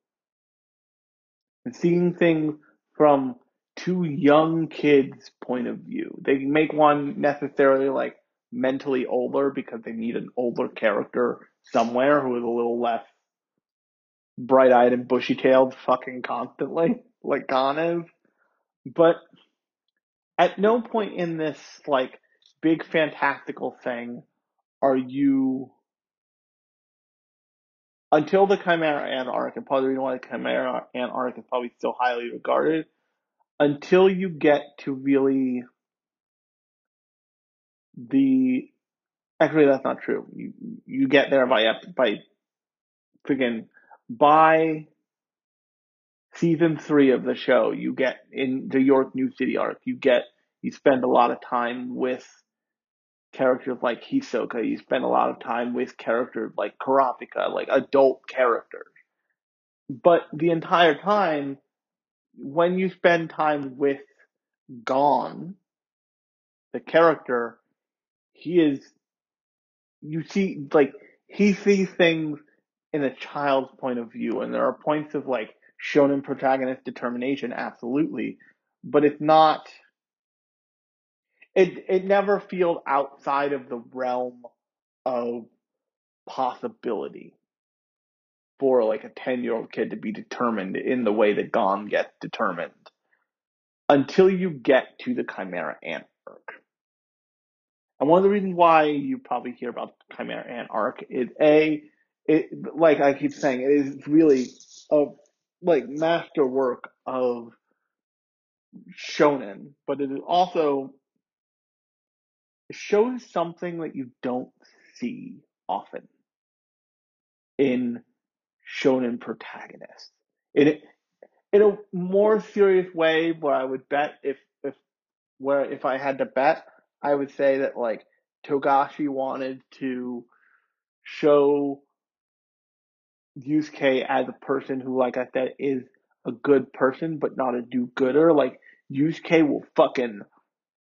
and seeing things from two young kids' point of view. They make one necessarily like mentally older because they need an older character somewhere who is a little less bright eyed and bushy tailed fucking constantly, like Gon is. But at no point in this like big fantastical thing are you until the Chimera Ant arc, and probably the reason why the Chimera Ant arc is probably still highly regarded, until you get to really the actually that's not true. You you get there by by freaking by season three of the show. You get in the York New City arc. You get you spend a lot of time with characters like Hisoka. You spend a lot of time with characters like Kurapika, like adult characters. But the entire time, when you spend time with Gon, the character, he is, you see, like, he sees things in a child's point of view, and there are points of, like, shonen protagonist determination, absolutely, but it's not, it, it never feels outside of the realm of possibility for, like, a 10 year old kid to be determined in the way that Gon gets determined until you get to the Chimera Ant. And one of the reasons why you probably hear about Chimera Ant arc is a, it like I keep saying, it is really a like masterwork of shonen, but it is also it shows something that you don't see often in shonen protagonists. In in a more serious way, where I would bet if if where if I had to bet, I would say that like Togashi wanted to show Yusuke as a person who, like I said, is a good person but not a do-gooder. Like Yusuke will fucking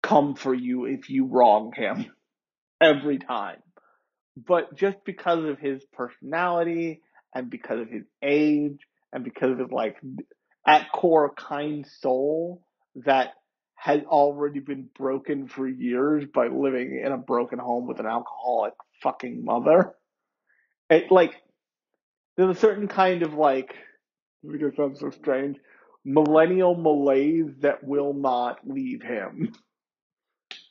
come for you if you wrong him *laughs* every time. But just because of his personality and because of his age and because of his like at core kind soul that has already been broken for years by living in a broken home with an alcoholic fucking mother. It like there's a certain kind of like because sounds so strange millennial malaise that will not leave him.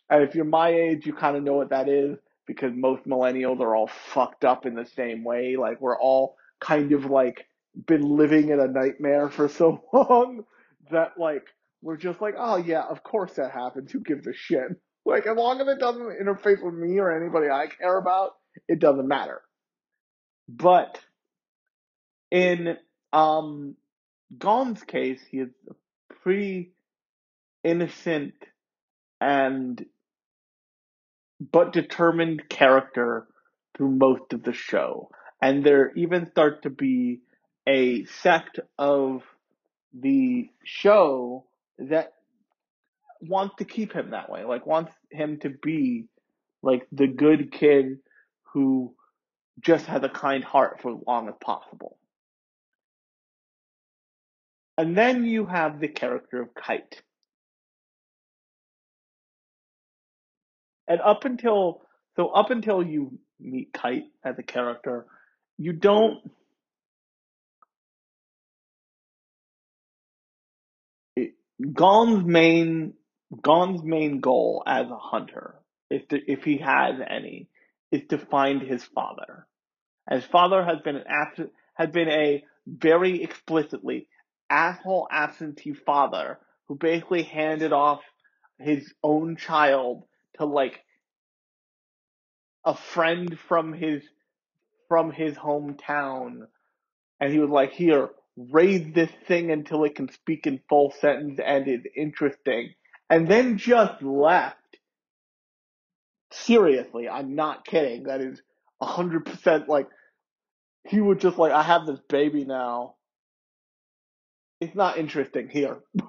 And if you're my age, you kind of know what that is because most millennials are all fucked up in the same way. Like we're all kind of like been living in a nightmare for so *laughs* long that like we're just like, oh yeah, of course that happens. Who gives a shit? *laughs* Like as long as it doesn't interface with me or anybody I care about, it doesn't matter. But in um Gon's case, he is a pretty innocent and but determined character through most of the show. And there even start to be a sect of the show that wants to keep him that way, like wants him to be like the good kid who just has a kind heart for as long as possible. And then you have the character of Kite. And up until so up until you meet Kite as a character, you don't Gon's main Gon's main goal as a hunter, if if he has any, is to find his father. His father has been an absent, has been a very explicitly asshole absentee father who basically handed off his own child to like a friend from his from his hometown and he was like, "Here, raise this thing until it can speak in full sentence and is interesting," and then just left. Seriously, I'm not kidding. That is hundred percent like he would just like, "I have this baby now." It's not interesting here. *laughs*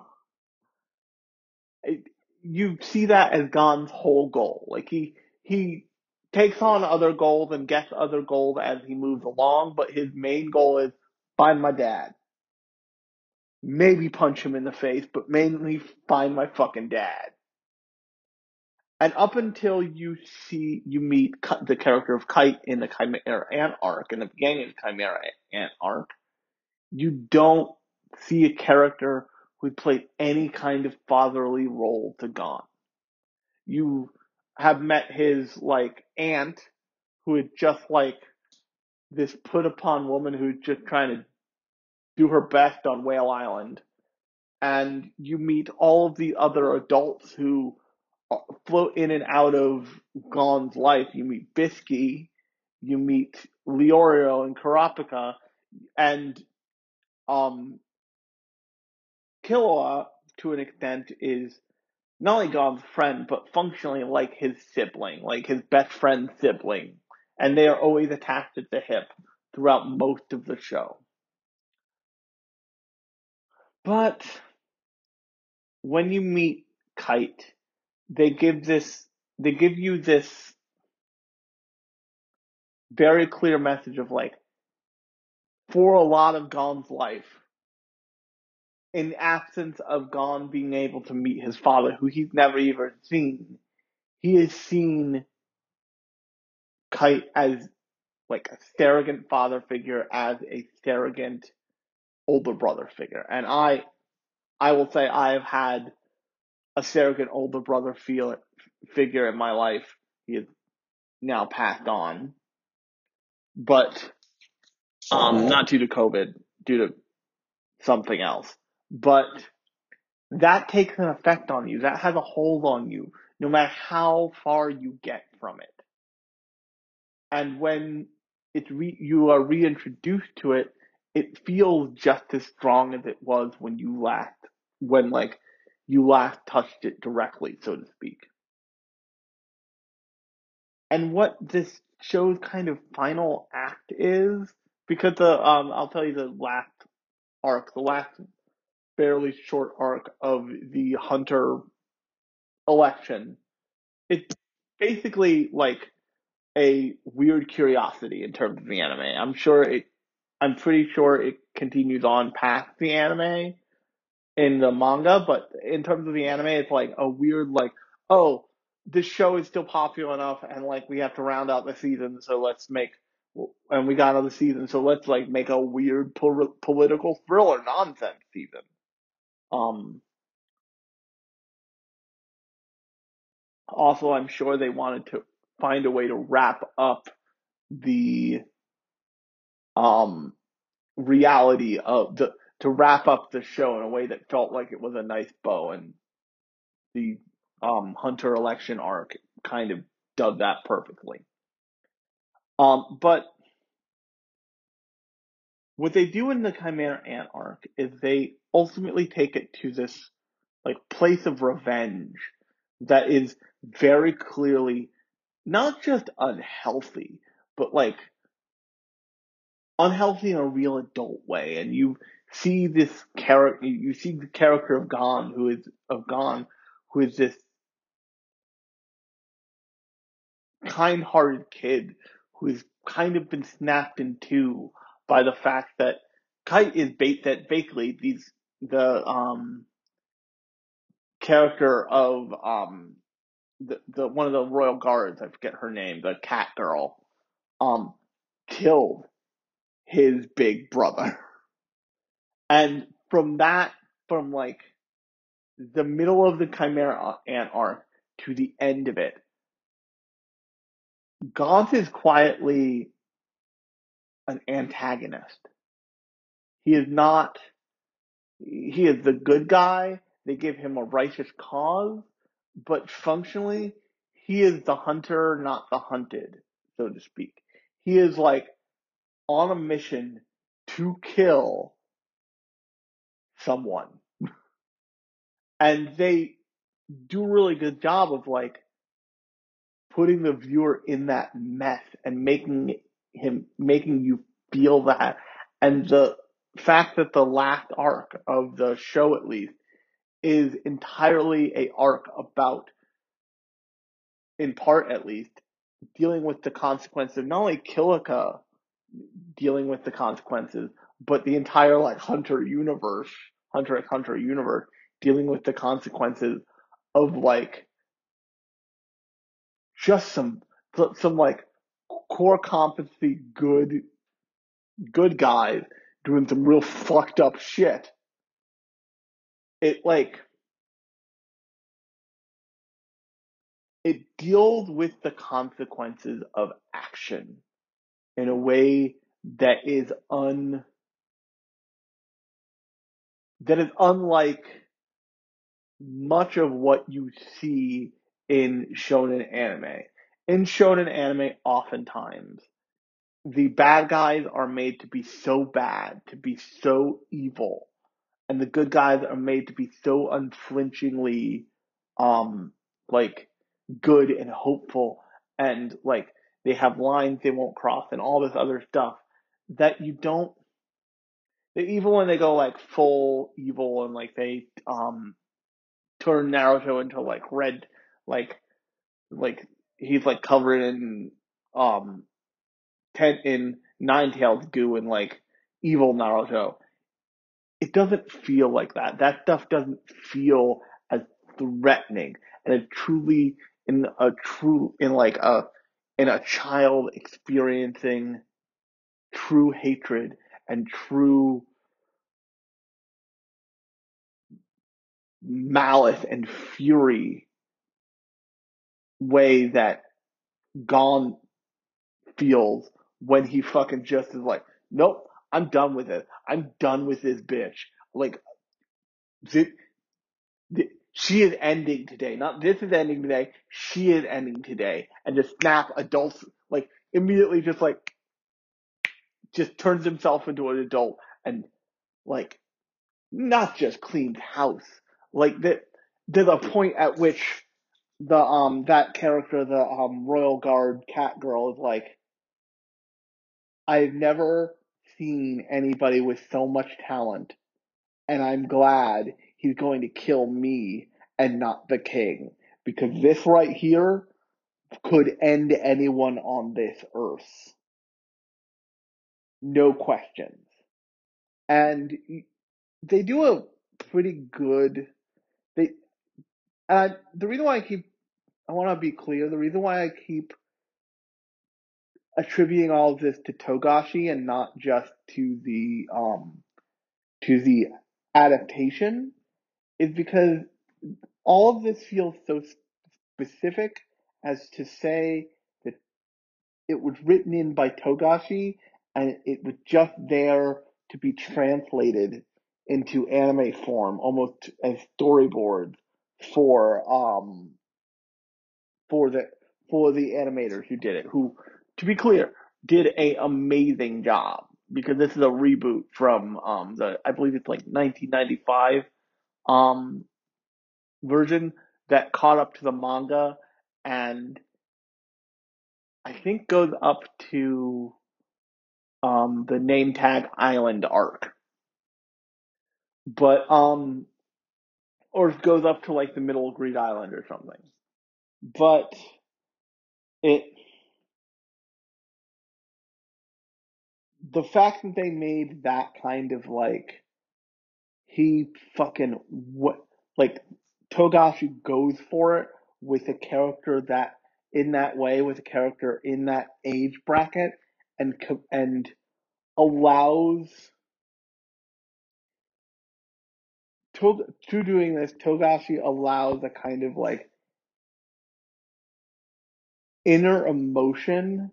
It- you see that as Gon's whole goal. Like he he takes on other goals and gets other goals as he moves along, but his main goal is find my dad. Maybe punch him in the face, but mainly find my fucking dad. And up until you see you meet the character of Kite in the Chimera Ant arc, in the beginning of the Chimera Ant arc, you don't see a character who played any kind of fatherly role to Gon. You have met his like aunt, who is just like this put upon woman who's just trying to do her best on Whale Island. And you meet all of the other adults who uh, float in and out of Gon's life. You meet Bisky, you meet Leorio and Kurapika, and um, Killua, to an extent, is not only Gon's friend, but functionally like his sibling, like his best friend's sibling. And they are always attached at the hip throughout most of the show. But when you meet Kite, they give this, they give you this very clear message of like, for a lot of Gon's life, in absence of Gon being able to meet his father, who he's never even seen, he has seen Kite as like a surrogate father figure, as a surrogate older brother figure. And I, I will say I have had a surrogate older brother feel figure in my life. He is now passed on, but um, not due to COVID, due to something else. But that takes an effect on you. That has a hold on you, no matter how far you get from it. And when it's re- you are reintroduced to it, it feels just as strong as it was when you last, when like you last touched it directly, so to speak. And what this show's kind of final act is, because the um, I'll tell you the last arc, the last fairly short arc of the Hunter election. It's basically like a weird curiosity in terms of the anime. I'm sure it, I'm pretty sure it continues on past the anime in the manga, but in terms of the anime, it's like a weird like, oh, this show is still popular enough and like we have to round out the season, so let's make, and we got another season, so let's like make a weird po- political thriller nonsense season. Um, also, I'm sure they wanted to find a way to wrap up the um reality of the to wrap up the show in a way that felt like it was a nice bow and the um Hunter election arc kind of did that perfectly. Um but what they do in the Chimera Ant arc is they ultimately take it to this like place of revenge that is very clearly not just unhealthy, but like unhealthy in a real adult way. And you see this character, you see the character of Gon, who is of Gon, who is this kind-hearted kid who has kind of been snapped in two by the fact that Kite is bait that basically these the um character of um the, the one of the royal guards, I forget her name, the cat girl, um, killed his big brother. And from that, from like the middle of the Chimera Ant arc to the end of it, Gon is quietly an antagonist. He is not, he is the good guy. They give him a righteous cause, but functionally, he is the hunter, not the hunted, so to speak. He is like on a mission to kill someone. And they do a really good job of like putting the viewer in that mess and making him making you feel that and the fact that the last arc of the show at least is entirely a arc about in part at least dealing with the consequences of not only Kilika dealing with the consequences but the entire like hunter universe hunter x hunter universe dealing with the consequences of like just some some like core competency good good guys doing some real fucked up shit. It like it deals with the consequences of action in a way that is un that is unlike much of what you see in shonen anime. In shonen anime, oftentimes, the bad guys are made to be so bad, to be so evil, and the good guys are made to be so unflinchingly, um, like, good and hopeful, and, like, they have lines they won't cross and all this other stuff that you don't, even when they go, like, full evil and, like, they, um, turn Naruto into, like, red, like, like, he's, like, covered in, um, ten in Nine tailed goo and like evil Naruto. It doesn't feel like that. That stuff doesn't feel as threatening and it truly in a true in like a in a child experiencing true hatred and true malice and fury way that Gon feels when he fucking just is like, nope, I'm done with it. I'm done with this bitch. Like, she is ending today. Not this is ending today. She is ending today. And just snap adults, like, immediately just like, just turns himself into an adult and like, not just cleans house. Like that, there's a point at which the, um, that character, the, um, Royal Guard cat girl is like, I've never seen anybody with so much talent, and I'm glad he's going to kill me and not the king. Because this right here could end anyone on this earth. No questions. And they do a pretty good, they, and I, the reason why I keep, I want to be clear, the reason why I keep attributing all of this to Togashi and not just to the um to the adaptation is because all of this feels so specific as to say that it was written in by Togashi and it was just there to be translated into anime form almost as storyboard for um for the for the animators who did it who to be clear, did a amazing job because this is a reboot from um the I believe it's like 1995 um version that caught up to the manga and I think goes up to um the name tag island arc. But um or goes up to like the middle of Greed Island or something. But it the fact that they made that kind of like he fucking what like Togashi goes for it with a character that in that way with a character in that age bracket and and allows to, to doing this Togashi allows a kind of like inner emotion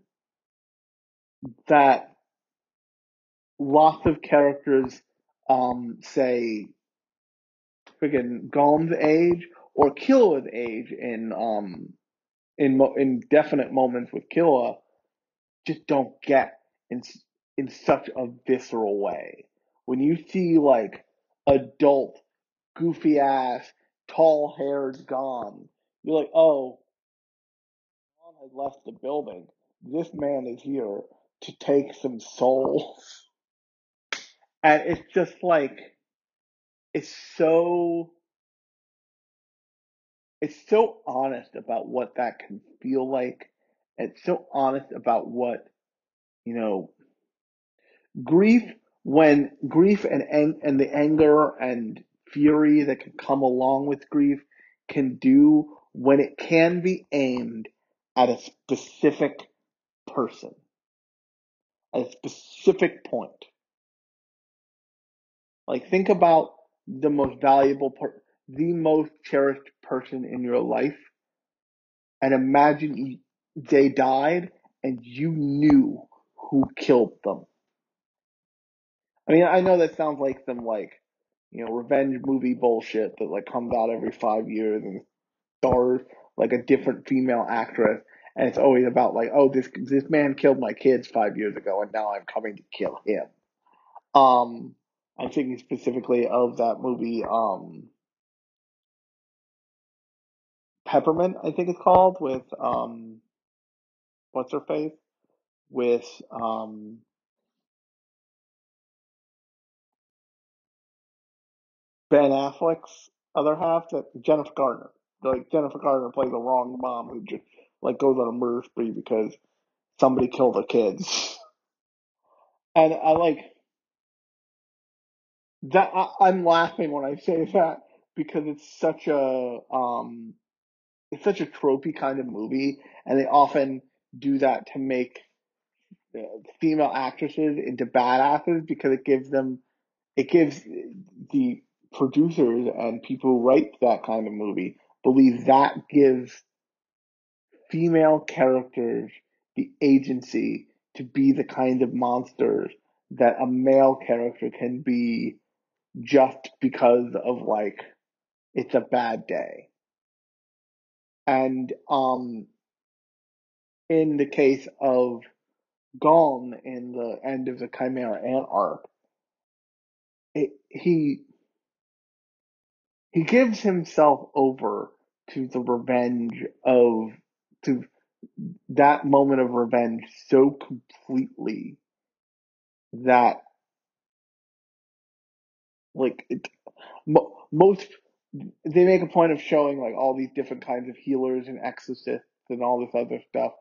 that lots of characters um, say friggin' Gon's age or Killua's age in um in in definite moments with Killua just don't get in in such a visceral way. When you see like adult, goofy ass, tall haired Gon, you're like, oh, Gon has left the building. This man is here to take some souls. *laughs* And it's just like, it's so, it's so honest about what that can feel like. It's so honest about what, you know, grief when grief and and the anger and fury that can come along with grief can do when it can be aimed at a specific person at a specific point like think about the most valuable part the most cherished person in your life and imagine they died and you knew who killed them I mean, I know that sounds like some like, you know, revenge movie bullshit that like comes out every five years and stars like a different female actress, and it's always about like, oh, this this man killed my kids five years ago, and now I'm coming to kill him. Um, I'm thinking specifically of that movie, um, Peppermint, I think it's called, with um, what's her face, with um Ben Affleck's other half, that Jennifer Garner. Like Jennifer Garner plays the wrong mom who just like goes on a murder spree because somebody killed the kids. *laughs* And I like that. I, I'm laughing when I say *laughs* that because it's such a um, it's such a tropey kind of movie, and they often do that to make uh, female actresses into badasses because it gives them it gives the producers and people who write that kind of movie believe that gives female characters the agency to be the kind of monsters that a male character can be just because of like it's a bad day. And um in the case of Gon in the end of the Chimera Ant arc, it, he he gives himself over to the revenge of to that moment of revenge so completely that like it, mo- most they make a point of showing like all these different kinds of healers and exorcists and all this other stuff.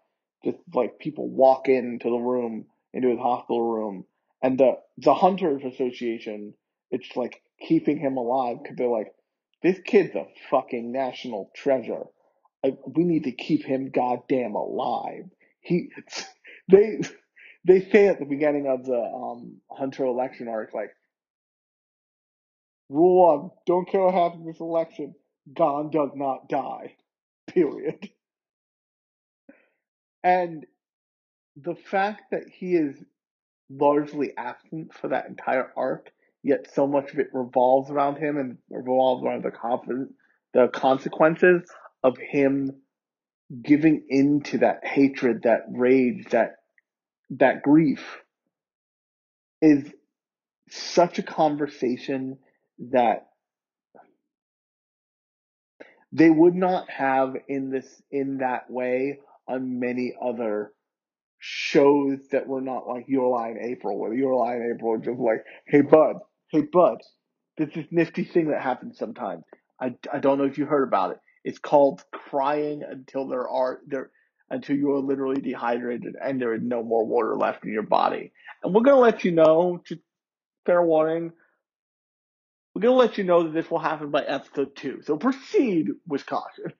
Just like people walk into the room into his hospital room and the the hunters association it's like keeping him alive because they're like this kid's a fucking national treasure. I, we need to keep him goddamn alive. He *laughs* they they say at the beginning of the um hunter election arc like Rule one, don't care what happens this election. Gon does not die. Period. And the fact that he is largely absent for that entire arc, yet so much of it revolves around him and revolves around the confidence, the consequences of him giving in to that hatred, that rage, that that grief is such a conversation that they would not have in this in that way on many other shows that were not like Your in April, where Your in April is just like, hey bud, hey bud, there's this nifty thing that happens sometimes. I, I don't know if you heard about it. It's called crying until there are there until you are literally dehydrated and there is no more water left in your body. And we're gonna let you know, just fair warning, we're gonna let you know that this will happen by episode two. So proceed with caution.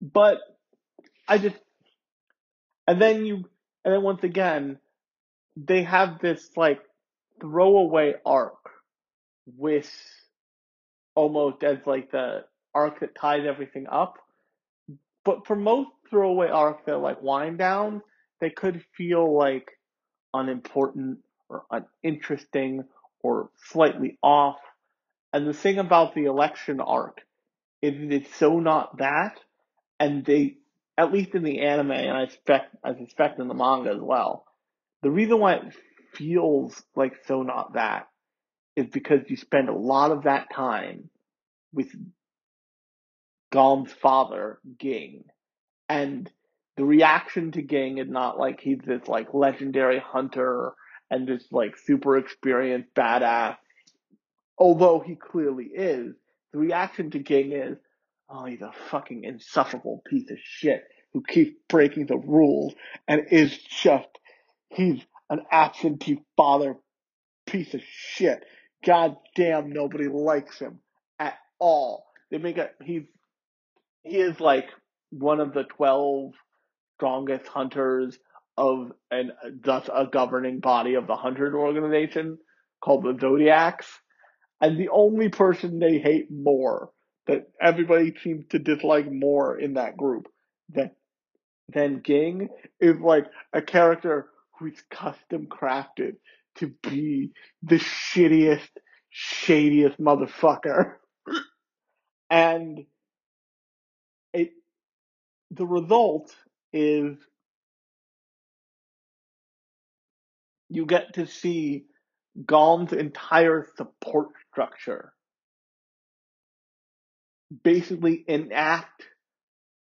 But I just and then you and then once again they have this like throwaway arc with almost as like the arc that ties everything up. But for most throwaway arcs that like wind down, they could feel like unimportant or uninteresting or slightly off. And the thing about the election arc is it's so not that, and they, at least in the anime, and I expect, I suspect in the manga as well, the reason why it feels like so not that is because you spend a lot of that time with Gon's father, Ging, and the reaction to Ging is not like he's this like legendary hunter and this like super experienced badass. Although he clearly is, the reaction to Ging is, oh, he's a fucking insufferable piece of shit who keeps breaking the rules and is just, he's an absentee father piece of shit. God damn, nobody likes him at all. They make it, he's, he is like one of the 12 strongest hunters of and thus a governing body of the hunter organization called the Zodiacs. And the only person they hate more, that everybody seems to dislike more in that group than than Ging, is like a character who's custom crafted to be the shittiest, shadiest motherfucker. *laughs* And it the result is you get to see Gon's entire support structure basically enact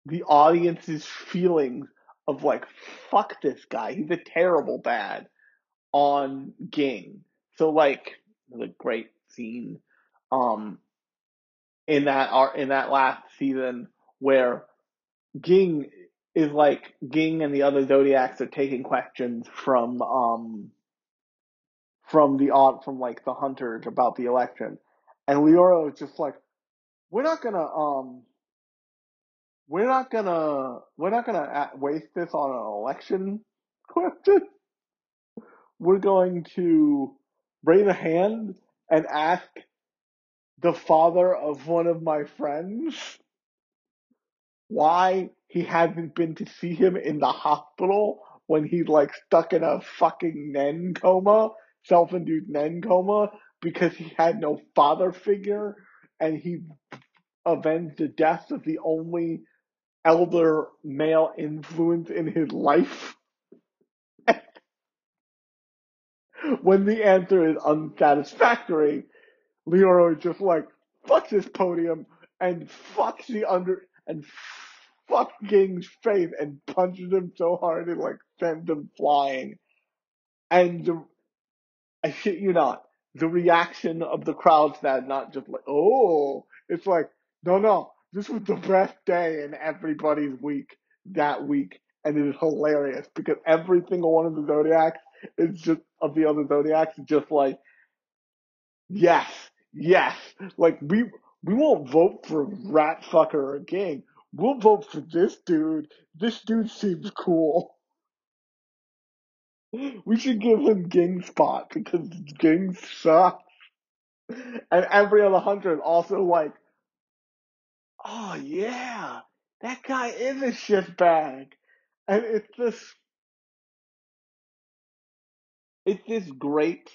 the audience's feelings of like, fuck this guy, he's a terrible bad on Ging. So like the great scene um in that art in that last season where Ging is like Ging and the other Zodiacs are taking questions from um from the odd from like the hunters about the election, and Leorio is just like, we're not gonna um we're not gonna we're not gonna waste this on an election question. We're going to raise a hand and ask the father of one of my friends why he hasn't been to see him in the hospital when he's like stuck in a fucking Nen coma, self-induced Nen coma, because he had no father figure and he avenged the death of the only elder male influence in his life. *laughs* when the answer is unsatisfactory, Leorio is just like, fuck this podium and fuck the under and fuck face and punches him so hard it like sends him flying. And the, I shit you not, the reaction of the crowd to that not just like, oh, it's like, no, no, this was the best day in everybody's week that week. And it is hilarious because every single one of the Zodiacs is just, of the other Zodiacs is just like, yes, yes, like we, we won't vote for rat fucker or. We'll vote for this dude. This dude seems cool. *laughs* We should give him Ging spot because Ging sucks. And every other hunter is also like, oh yeah, that guy is a shitbag. And it's this, it's this great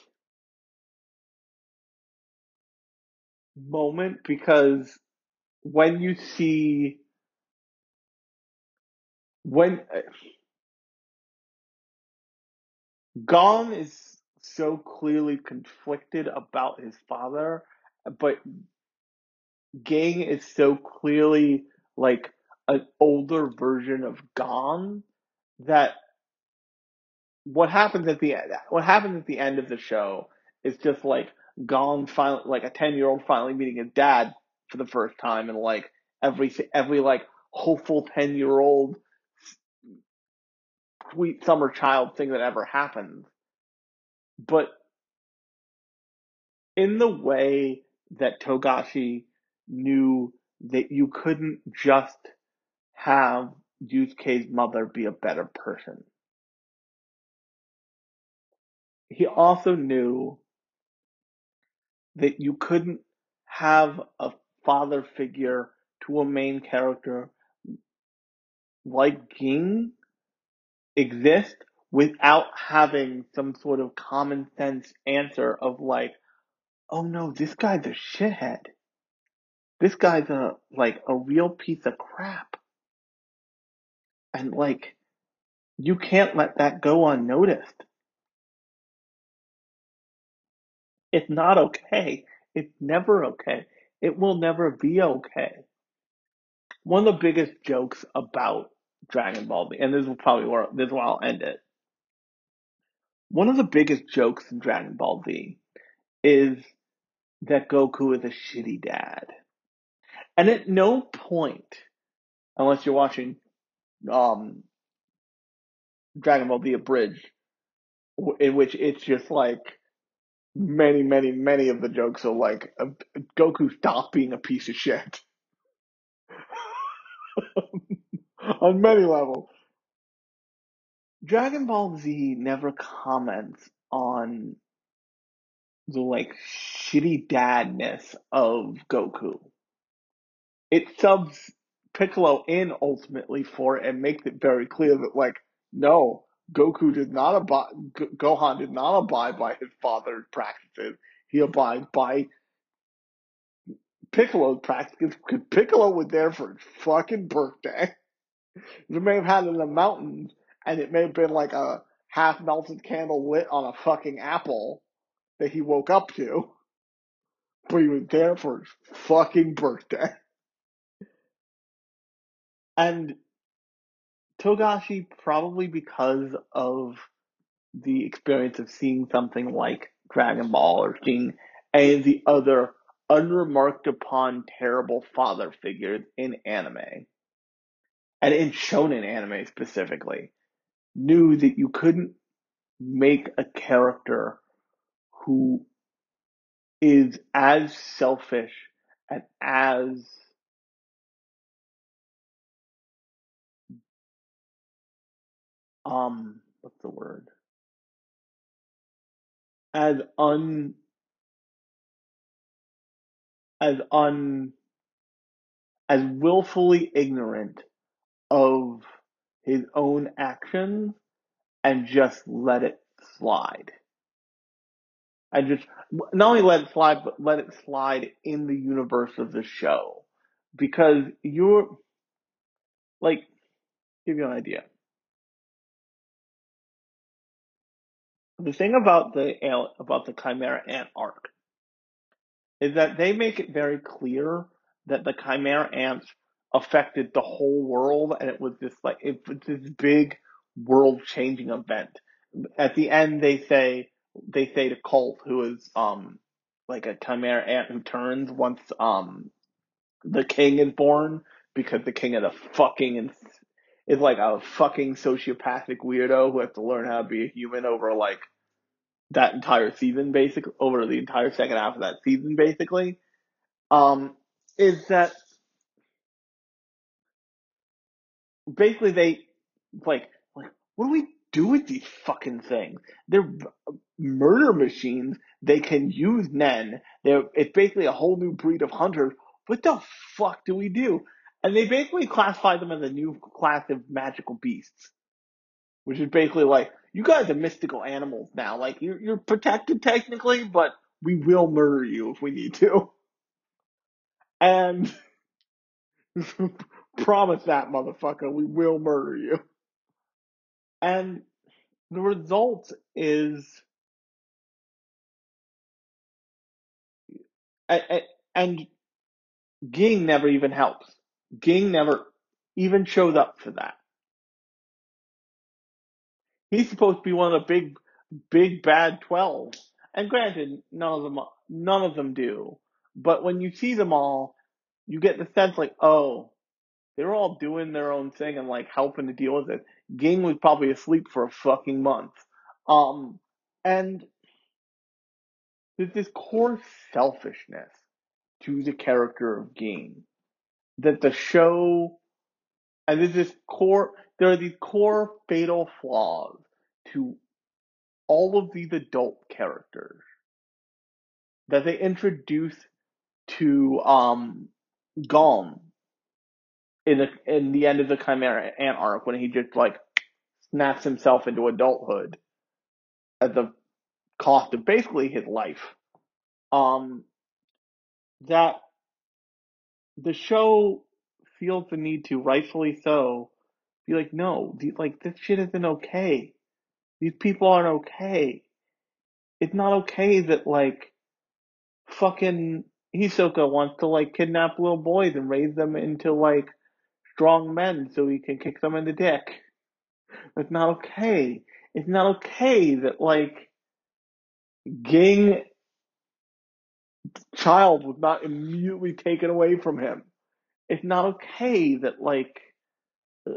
moment because when you see, when, Gon is so clearly conflicted about his father, but Ging is so clearly like an older version of Gon that what happens at the end, what happens at the end of the show is just like Gon finally, like a 10 year old finally meeting his dad for the first time and like every, every like hopeful 10 year old sweet summer child thing that ever happens. But in the way that Togashi knew that you couldn't just have Yusuke's mother be a better person. He also knew that you couldn't have a father figure to a main character like Ging exist without having some sort of common sense answer of like, oh no, this guy's a shithead. This guy's a, like, a real piece of crap. And like, you can't let that go unnoticed. It's not okay. It's never okay. It will never be okay. One of the biggest jokes about Dragon Ball and this will probably where this is where I'll end it. One of the biggest jokes in Dragon Ball Z is that Goku is a shitty dad. And at no point, unless you're watching um, Dragon Ball Z Abridged, in which it's just like many, many, many of the jokes are like, uh, Goku, stop being a piece of shit. *laughs* *laughs* On many levels. Dragon Ball Z never comments on the like shitty dadness of Goku. It subs Piccolo in ultimately for it and makes it very clear that like, no, Goku did not abide, Gohan did not abide by his father's practices. He abided by Piccolo's practices because Piccolo was there for his fucking birthday. *laughs* They may have had it in the mountains and it may have been like a half melted candle lit on a fucking apple that he woke up to. But he was there for his fucking birthday. And Togashi, probably because of the experience of seeing something like Dragon Ball or seeing any of the other unremarked upon terrible father figures in anime, and in shonen anime specifically, knew that you couldn't make a character who is as selfish and as um what's the word? As un as un as willfully ignorant of his own actions and just let it slide. And just not only let it slide, but let it slide in the universe of the show. Because you're like give you an idea. The thing about the about the Chimera Ant arc is that they make it very clear that the Chimera Ants affected the whole world, and it was this like it was this big world changing event. At the end, they say they say to Colt, who is um like a Chimera Ant who turns once um the king is born, because the king is a fucking is like a fucking sociopathic weirdo who has to learn how to be a human over like that entire season, basically over the entire second half of that season, basically, um, is that basically they like like what do we do with these fucking things? They're murder machines. They can use Nen. They're it's basically a whole new breed of hunters. What the fuck do we do? And they basically classify them as a new class of magical beasts, which is basically like you guys are mystical animals now. Like you're you're protected technically, but we will murder you if we need to. And *laughs* promise that motherfucker, we will murder you. And the result is and Ging never even helps. Ging never even shows up for that. He's supposed to be one of the big, big bad twelve. And granted, none of them, none of them do. But when you see them all, you get the sense like, oh, they're all doing their own thing and like helping to deal with it. Ging was probably asleep for a fucking month. Um, and there's this core selfishness to the character of Ging that the show, and there's this core, there are these core fatal flaws to all of these adult characters that they introduce to um Garm in the in the end of the Chimera Ant arc when he just like snaps himself into adulthood at the cost of basically his life. Um, that the show feels the need to, rightfully so, be like, no, like this shit isn't okay. These people aren't okay. It's not okay that like fucking Hisoka wants to like kidnap little boys and raise them into like strong men so he can kick them in the dick. It's not okay. It's not okay that like Ging child was not immediately taken away from him. It's not okay that like uh,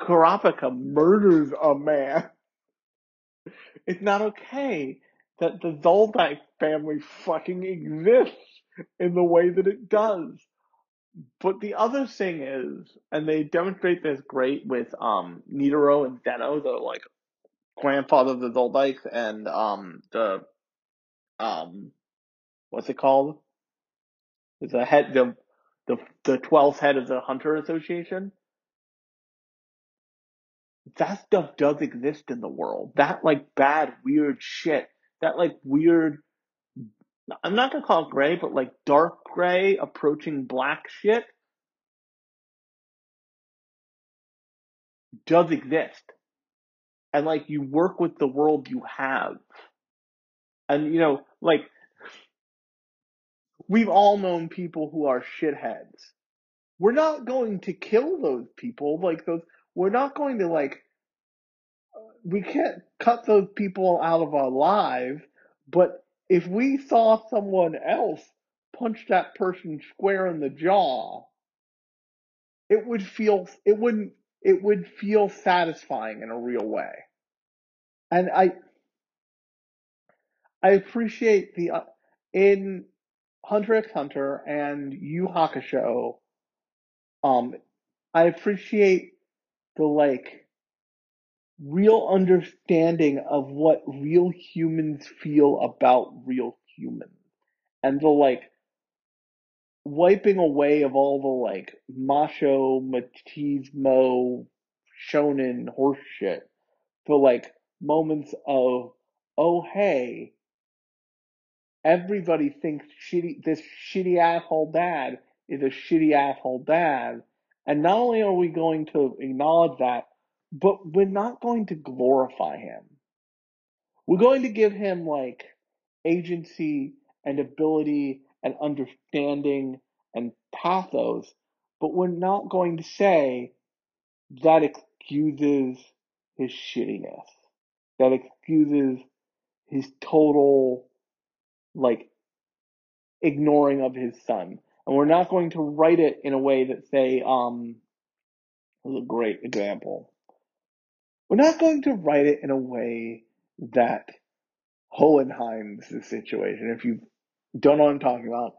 Kurapika murders a man. It's not okay that the Zoldyck family fucking exists in the way that it does. But the other thing is, and they demonstrate this great with um Netero and Zeno, the like grandfather of the Zoldycks and um the um what's it called? The head the the the twelfth head of the Hunter Association. That stuff does exist in the world. That like bad, weird shit. That like weird I'm not gonna call it gray, but like dark gray approaching black shit does exist. And like you work with the world you have. And you know, like we've all known people who are shitheads. We're not going to kill those people, like those we're not going to like uh, we can't cut those people out of our lives, but if we saw someone else punch that person square in the jaw, it would feel it wouldn't it would feel satisfying in a real way. And I I appreciate the uh, in Hunter x Hunter and Yu Hakusho. Um, I appreciate the like real understanding of what real humans feel about real humans, and the like wiping away of all the like macho machismo shonen horseshit for like moments of oh hey everybody thinks shitty this shitty asshole dad is a shitty asshole dad. And not only are we going to acknowledge that but we're not going to glorify him. We're going to give him like agency and ability and understanding and pathos but we're not going to say that excuses his shittiness that excuses his total like ignoring of his son. And we're not going to write it in a way that say, um, was a great example. We're not going to write it in a way that Hohenheim's the situation. If you don't know what I'm talking about,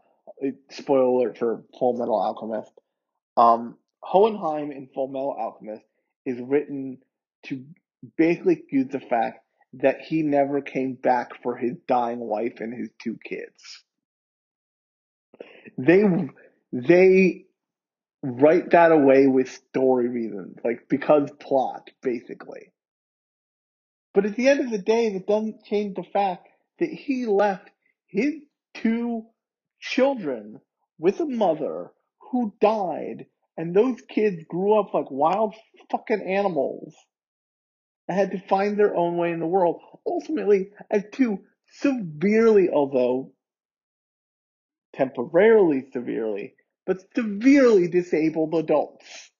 spoiler alert for Full Metal Alchemist. Um, Hohenheim in Full Metal Alchemist is written to basically use the fact that he never came back for his dying wife and his two kids. They they write that away with story reasons, like because plot, basically. But at the end of the day, that doesn't change the fact that he left his two children with a mother who died, and those kids grew up like wild fucking animals and had to find their own way in the world. Ultimately, as two severely, although temporarily severely, but severely disabled adults.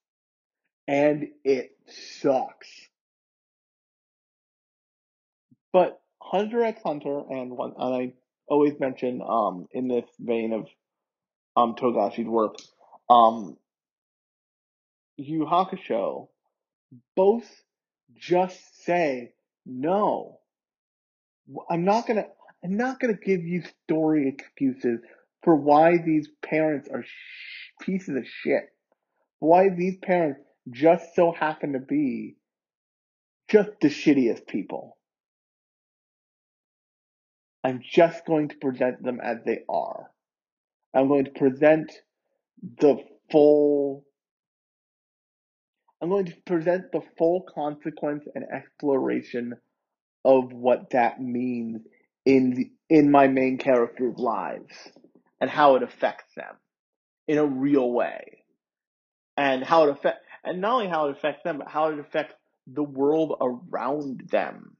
And it sucks. But Hunter x Hunter, and one, and I always mention, um, in this vein of, um, Togashi's work, um, Yu Hakusho, both just say, no, I'm not gonna, I'm not gonna give you story excuses for why these parents are sh- pieces of shit. Why these parents just so happen to be just the shittiest people. I'm just going to present them as they are. I'm going to present the full I'm going to present the full consequence and exploration of what that means in the, in my main character's lives and how it affects them in a real way and how it affect and not only how it affects them but how it affects the world around them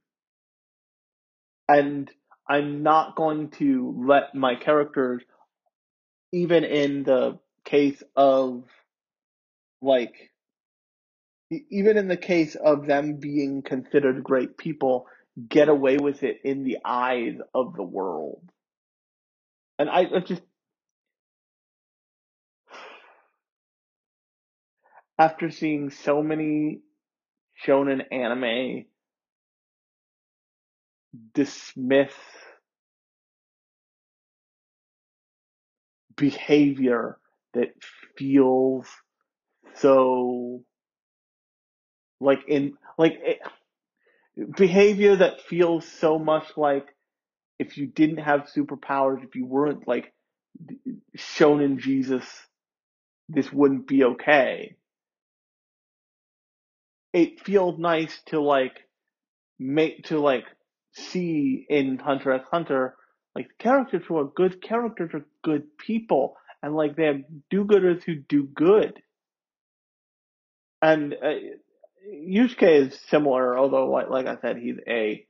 and I'm not going to let my characters, even in the case of like, even in the case of them being considered great people, get away with it in the eyes of the world. And I, I just, *sighs* after seeing so many shonen anime dismiss behavior that feels so like in like it, behavior that feels so much like if you didn't have superpowers if you weren't like shown in jesus this wouldn't be okay. It feels nice to like make to like see in hunter x hunter like characters who are good characters are good people and like they have do-gooders who do good and uh, Yusuke is similar, although like, like I said, he's a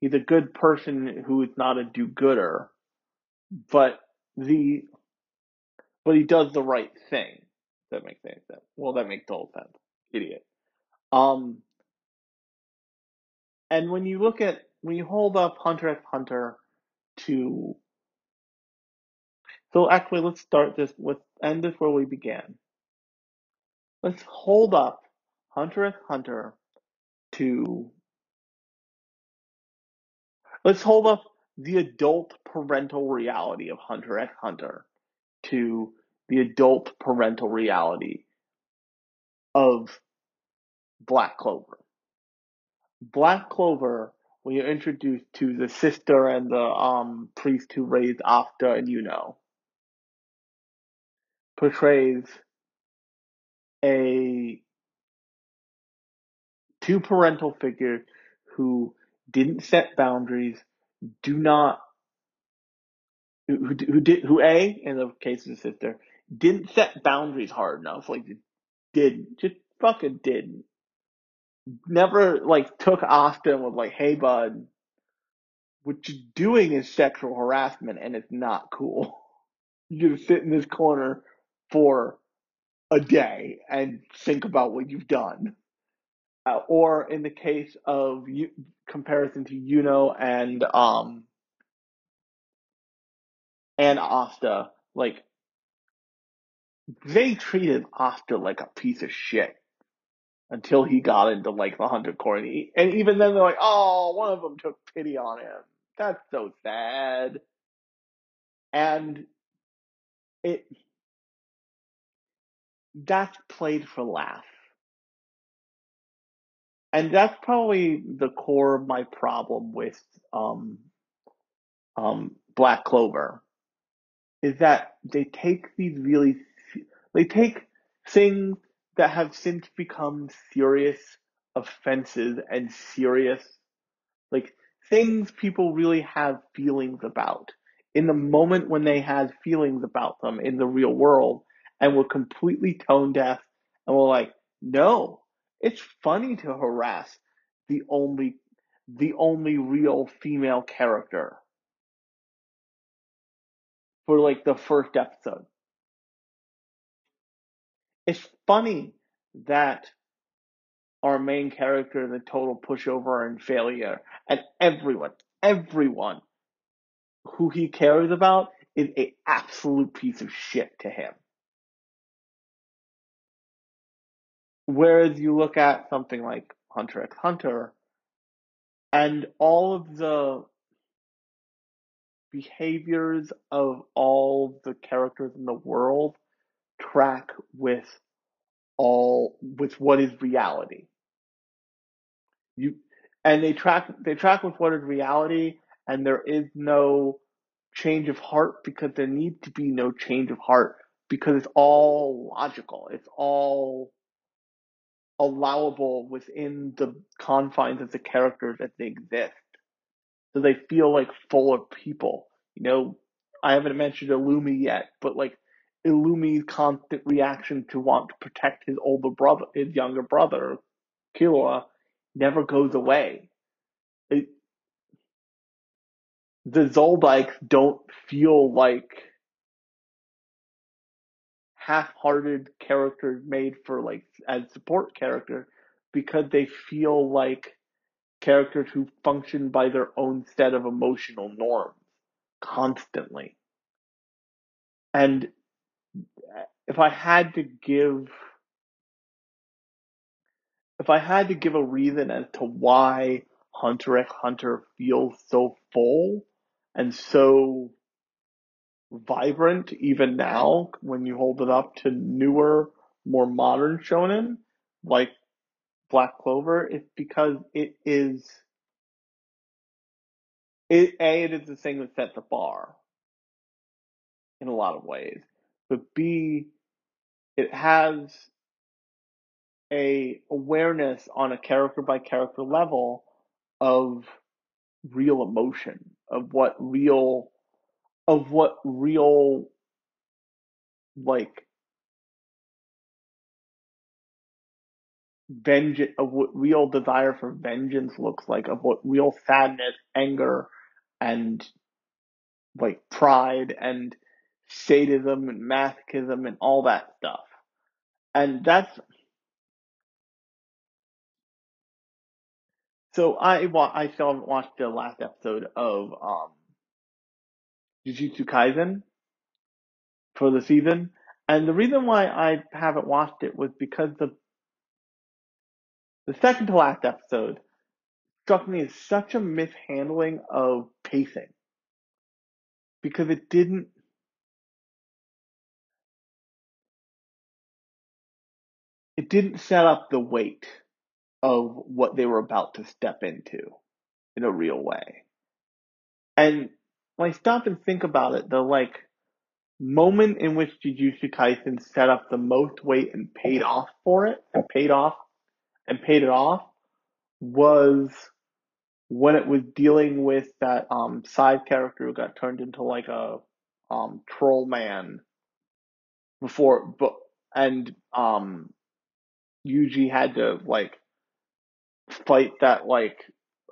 he's a good person who is not a do-gooder, but the but he does the right thing. That makes any sense. Well, that makes total sense. Idiot. Um, and when you look at you hold up Hunter x Hunter to so actually let's start this with end this where we began. Let's hold up Hunter x Hunter to let's hold up the adult parental reality of Hunter x Hunter to the adult parental reality of Black Clover. Black Clover, when you're introduced to the sister and the um, priest who raised Asta and you know portrays a two parental figures who didn't set boundaries, do not who who did who a in the case of the sister didn't set boundaries hard enough, like didn't just fucking didn't. Never like took and was like, "Hey, bud, what you're doing is sexual harassment, and it's not cool. You just sit in this corner for a day and think about what you've done." Uh, or in the case of you, comparison to Yuno and um and Asta, like they treated Asta like a piece of shit until he got into like the hunter corps, and, he, and even then they're like, "Oh, one of them took pity on him. That's so sad." And it that's played for laughs. And that's probably the core of my problem with um, um, Black Clover is that they take these really they take things that have since become serious offenses and serious like things people really have feelings about in the moment when they had feelings about them in the real world and were completely tone deaf and were like, no, it's funny to harass the only the only real female character for like the first episode. It's funny that our main character a total pushover and failure, and everyone, everyone who he cares about is a absolute piece of shit to him. Whereas you look at something like Hunter x Hunter, and all of the behaviors of all the characters in the world track with all with what is reality. You and they track they track with what is reality and there is no change of heart because there needs to be no change of heart because it's all logical. It's all allowable within the confines of the characters as they exist. So they feel like full of people. You know, I haven't mentioned Illumi yet, but like Illumi's constant reaction to want to protect his older brother, his younger brother, Killua, never goes away. It, the Zoldycks don't feel like half-hearted characters made for like as support characters because they feel like characters who function by their own set of emotional norms constantly. And if I had to give if I had to give a reason as to why Hunter x Hunter feels so full and so vibrant even now when you hold it up to newer, more modern shonen like Black Clover, it's because it is it A, it is the thing that set the bar in a lot of ways. But B, it has a awareness on a character by character level of real emotion, of what real of what real like vengeance of what real desire for vengeance looks like, of what real sadness, anger, and like pride and sadism and masochism and all that stuff. And that's so I wa- I still haven't watched the last episode of um Jujutsu Kaisen for the season. And the reason why I haven't watched it was because the the second to last episode struck me as such a mishandling of pacing. Because it didn't it didn't set up the weight of what they were about to step into in a real way. And when I stop and think about it, the like moment in which Jujutsu Kaisen set up the most weight and paid off for it and paid off and paid it off was when it was dealing with that um side character who got turned into like a um troll man before but and um Yuji had to like fight that like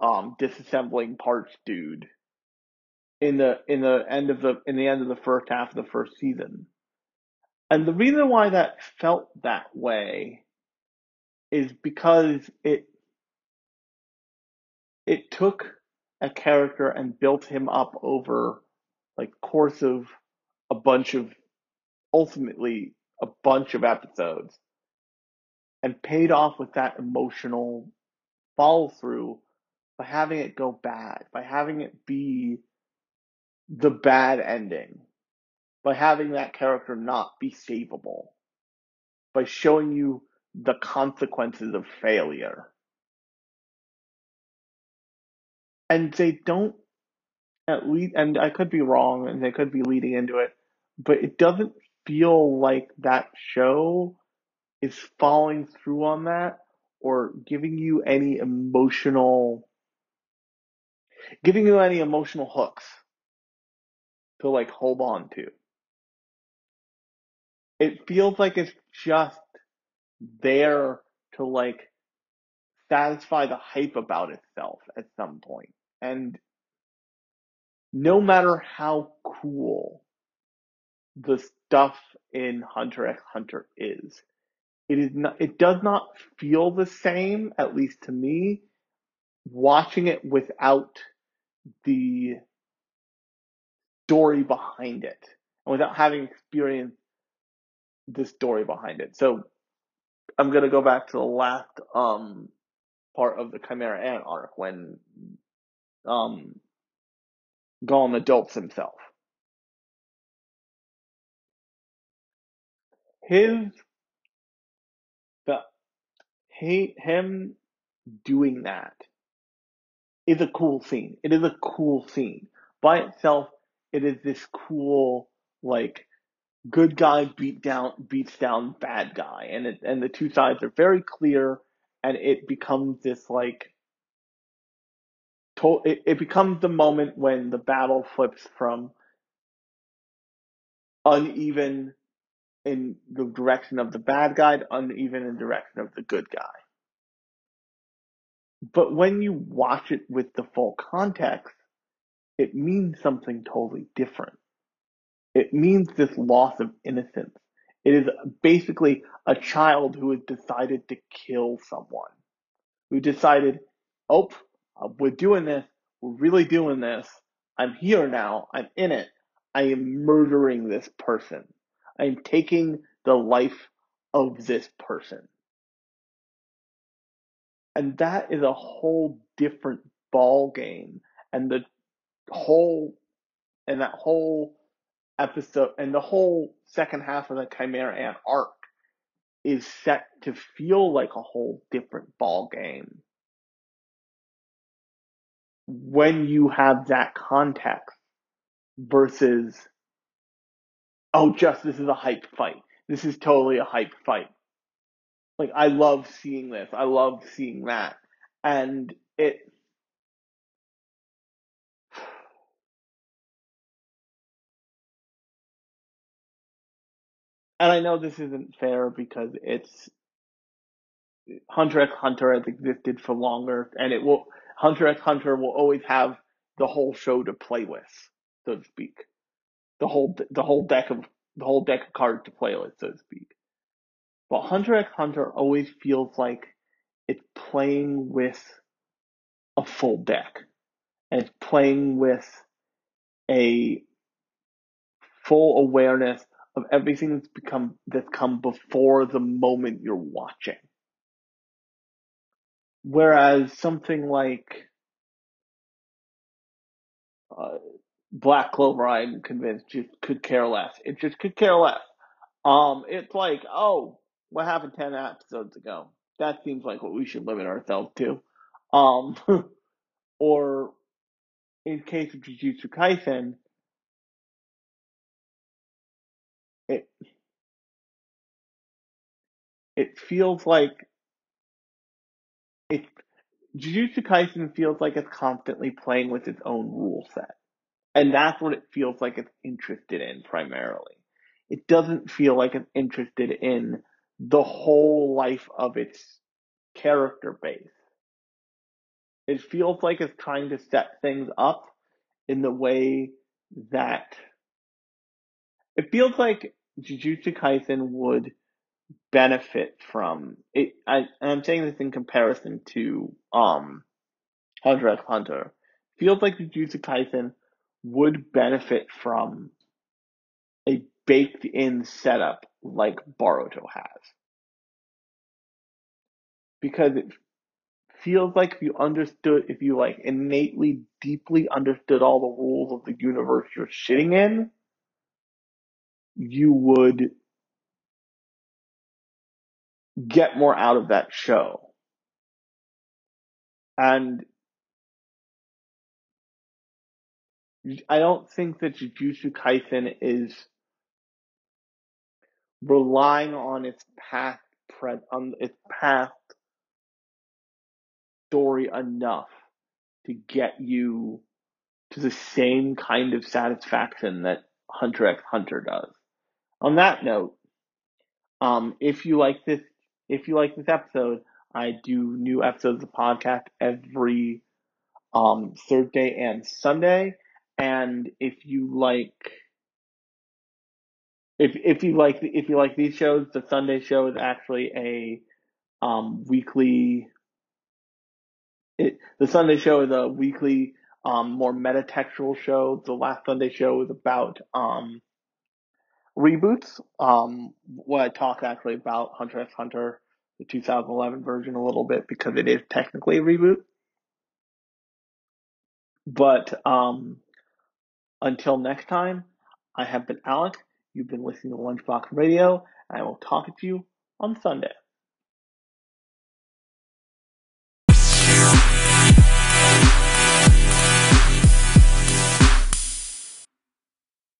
um disassembling parts dude in the in the end of the in the end of the first half of the first season. And the reason why that felt that way is because it it took a character and built him up over like course of a bunch of ultimately a bunch of episodes and paid off with that emotional follow through by having it go bad, by having it be the bad ending, by having that character not be savable, by showing you the consequences of failure. And they don't at least, and I could be wrong, and they could be leading into it, but it doesn't feel like that show is following through on that or giving you any emotional, giving you any emotional hooks to like hold on to. It feels like it's just there to like satisfy the hype about itself at some point. And no matter how cool the stuff in Hunter x Hunter is, it is not, it does not feel the same, at least to me, watching it without the story behind it and without having experienced the story behind it. So I'm gonna go back to the last um part of the Chimera Ant arc when um Gon adults himself. His him doing that is a cool scene. It is a cool scene. By itself, it is this cool like good guy beat down beats down bad guy and it and the two sides are very clear and it becomes this like to, it, it becomes the moment when the battle flips from uneven in the direction of the bad guy uneven in the direction of the good guy. But when you watch it with the full context, it means something totally different. It means this loss of innocence. It is basically a child who has decided to kill someone, who decided, oh, we're doing this, we're really doing this. I'm here now, I'm in it. I am murdering this person. I am taking the life of this person. And that is a whole different ball game. And the whole, and that whole episode, and the whole second half of the Chimera Ant arc is set to feel like a whole different ball game when you have that context versus oh just this is a hype fight. This is totally a hype fight. Like i love seeing this. I love seeing that. And it *sighs* and i know this isn't fair because it's hunter x hunter has existed for longer and it will hunter x hunter will always have the whole show to play with so to speak the whole the whole deck of the whole deck of cards to play with so to speak but Hunter x Hunter always feels like it's playing with a full deck. And it's playing with a full awareness of everything that's become that's come before the moment you're watching. Whereas something like uh, Black Clover, I'm convinced, just could care less. It just could care less. Um, it's like, oh, what happened 10 episodes ago? That seems like what we should limit ourselves to. Um, *laughs* or in case of Jujutsu Kaisen, it it feels like it Jujutsu Kaisen feels like it's constantly playing with its own rule set. And that's what it feels like it's interested in primarily. It doesn't feel like it's interested in the whole life of its character base. It feels like it's trying to set things up in the way that it feels like Jujutsu Kaisen would benefit from it. I, I'm saying this in comparison to um, Hunter x Hunter. Feels like Jujutsu Kaisen would benefit from a baked in setup like Boruto has. Because it feels like if you understood, if you like innately, deeply understood all the rules of the universe you're sitting in, you would get more out of that show. And I don't think that Jujutsu Kaisen is relying on its past pre- on its past story enough to get you to the same kind of satisfaction that Hunter x Hunter does. On that note, um, if you like this, if you like this episode, I do new episodes of the podcast every um, Thursday and Sunday. And if you like, if if you like if you like these shows, the Sunday show is actually a um, weekly. It, the Sunday show is a weekly, um, more metatextual show. The last Sunday show is about um, reboots. Um, what I talk actually about Hunter x Hunter, the 2011 version, a little bit because it is technically a reboot. But um, until next time, I have been Alec. You've been listening to Lunchbox Radio, and I will talk to you on Sunday.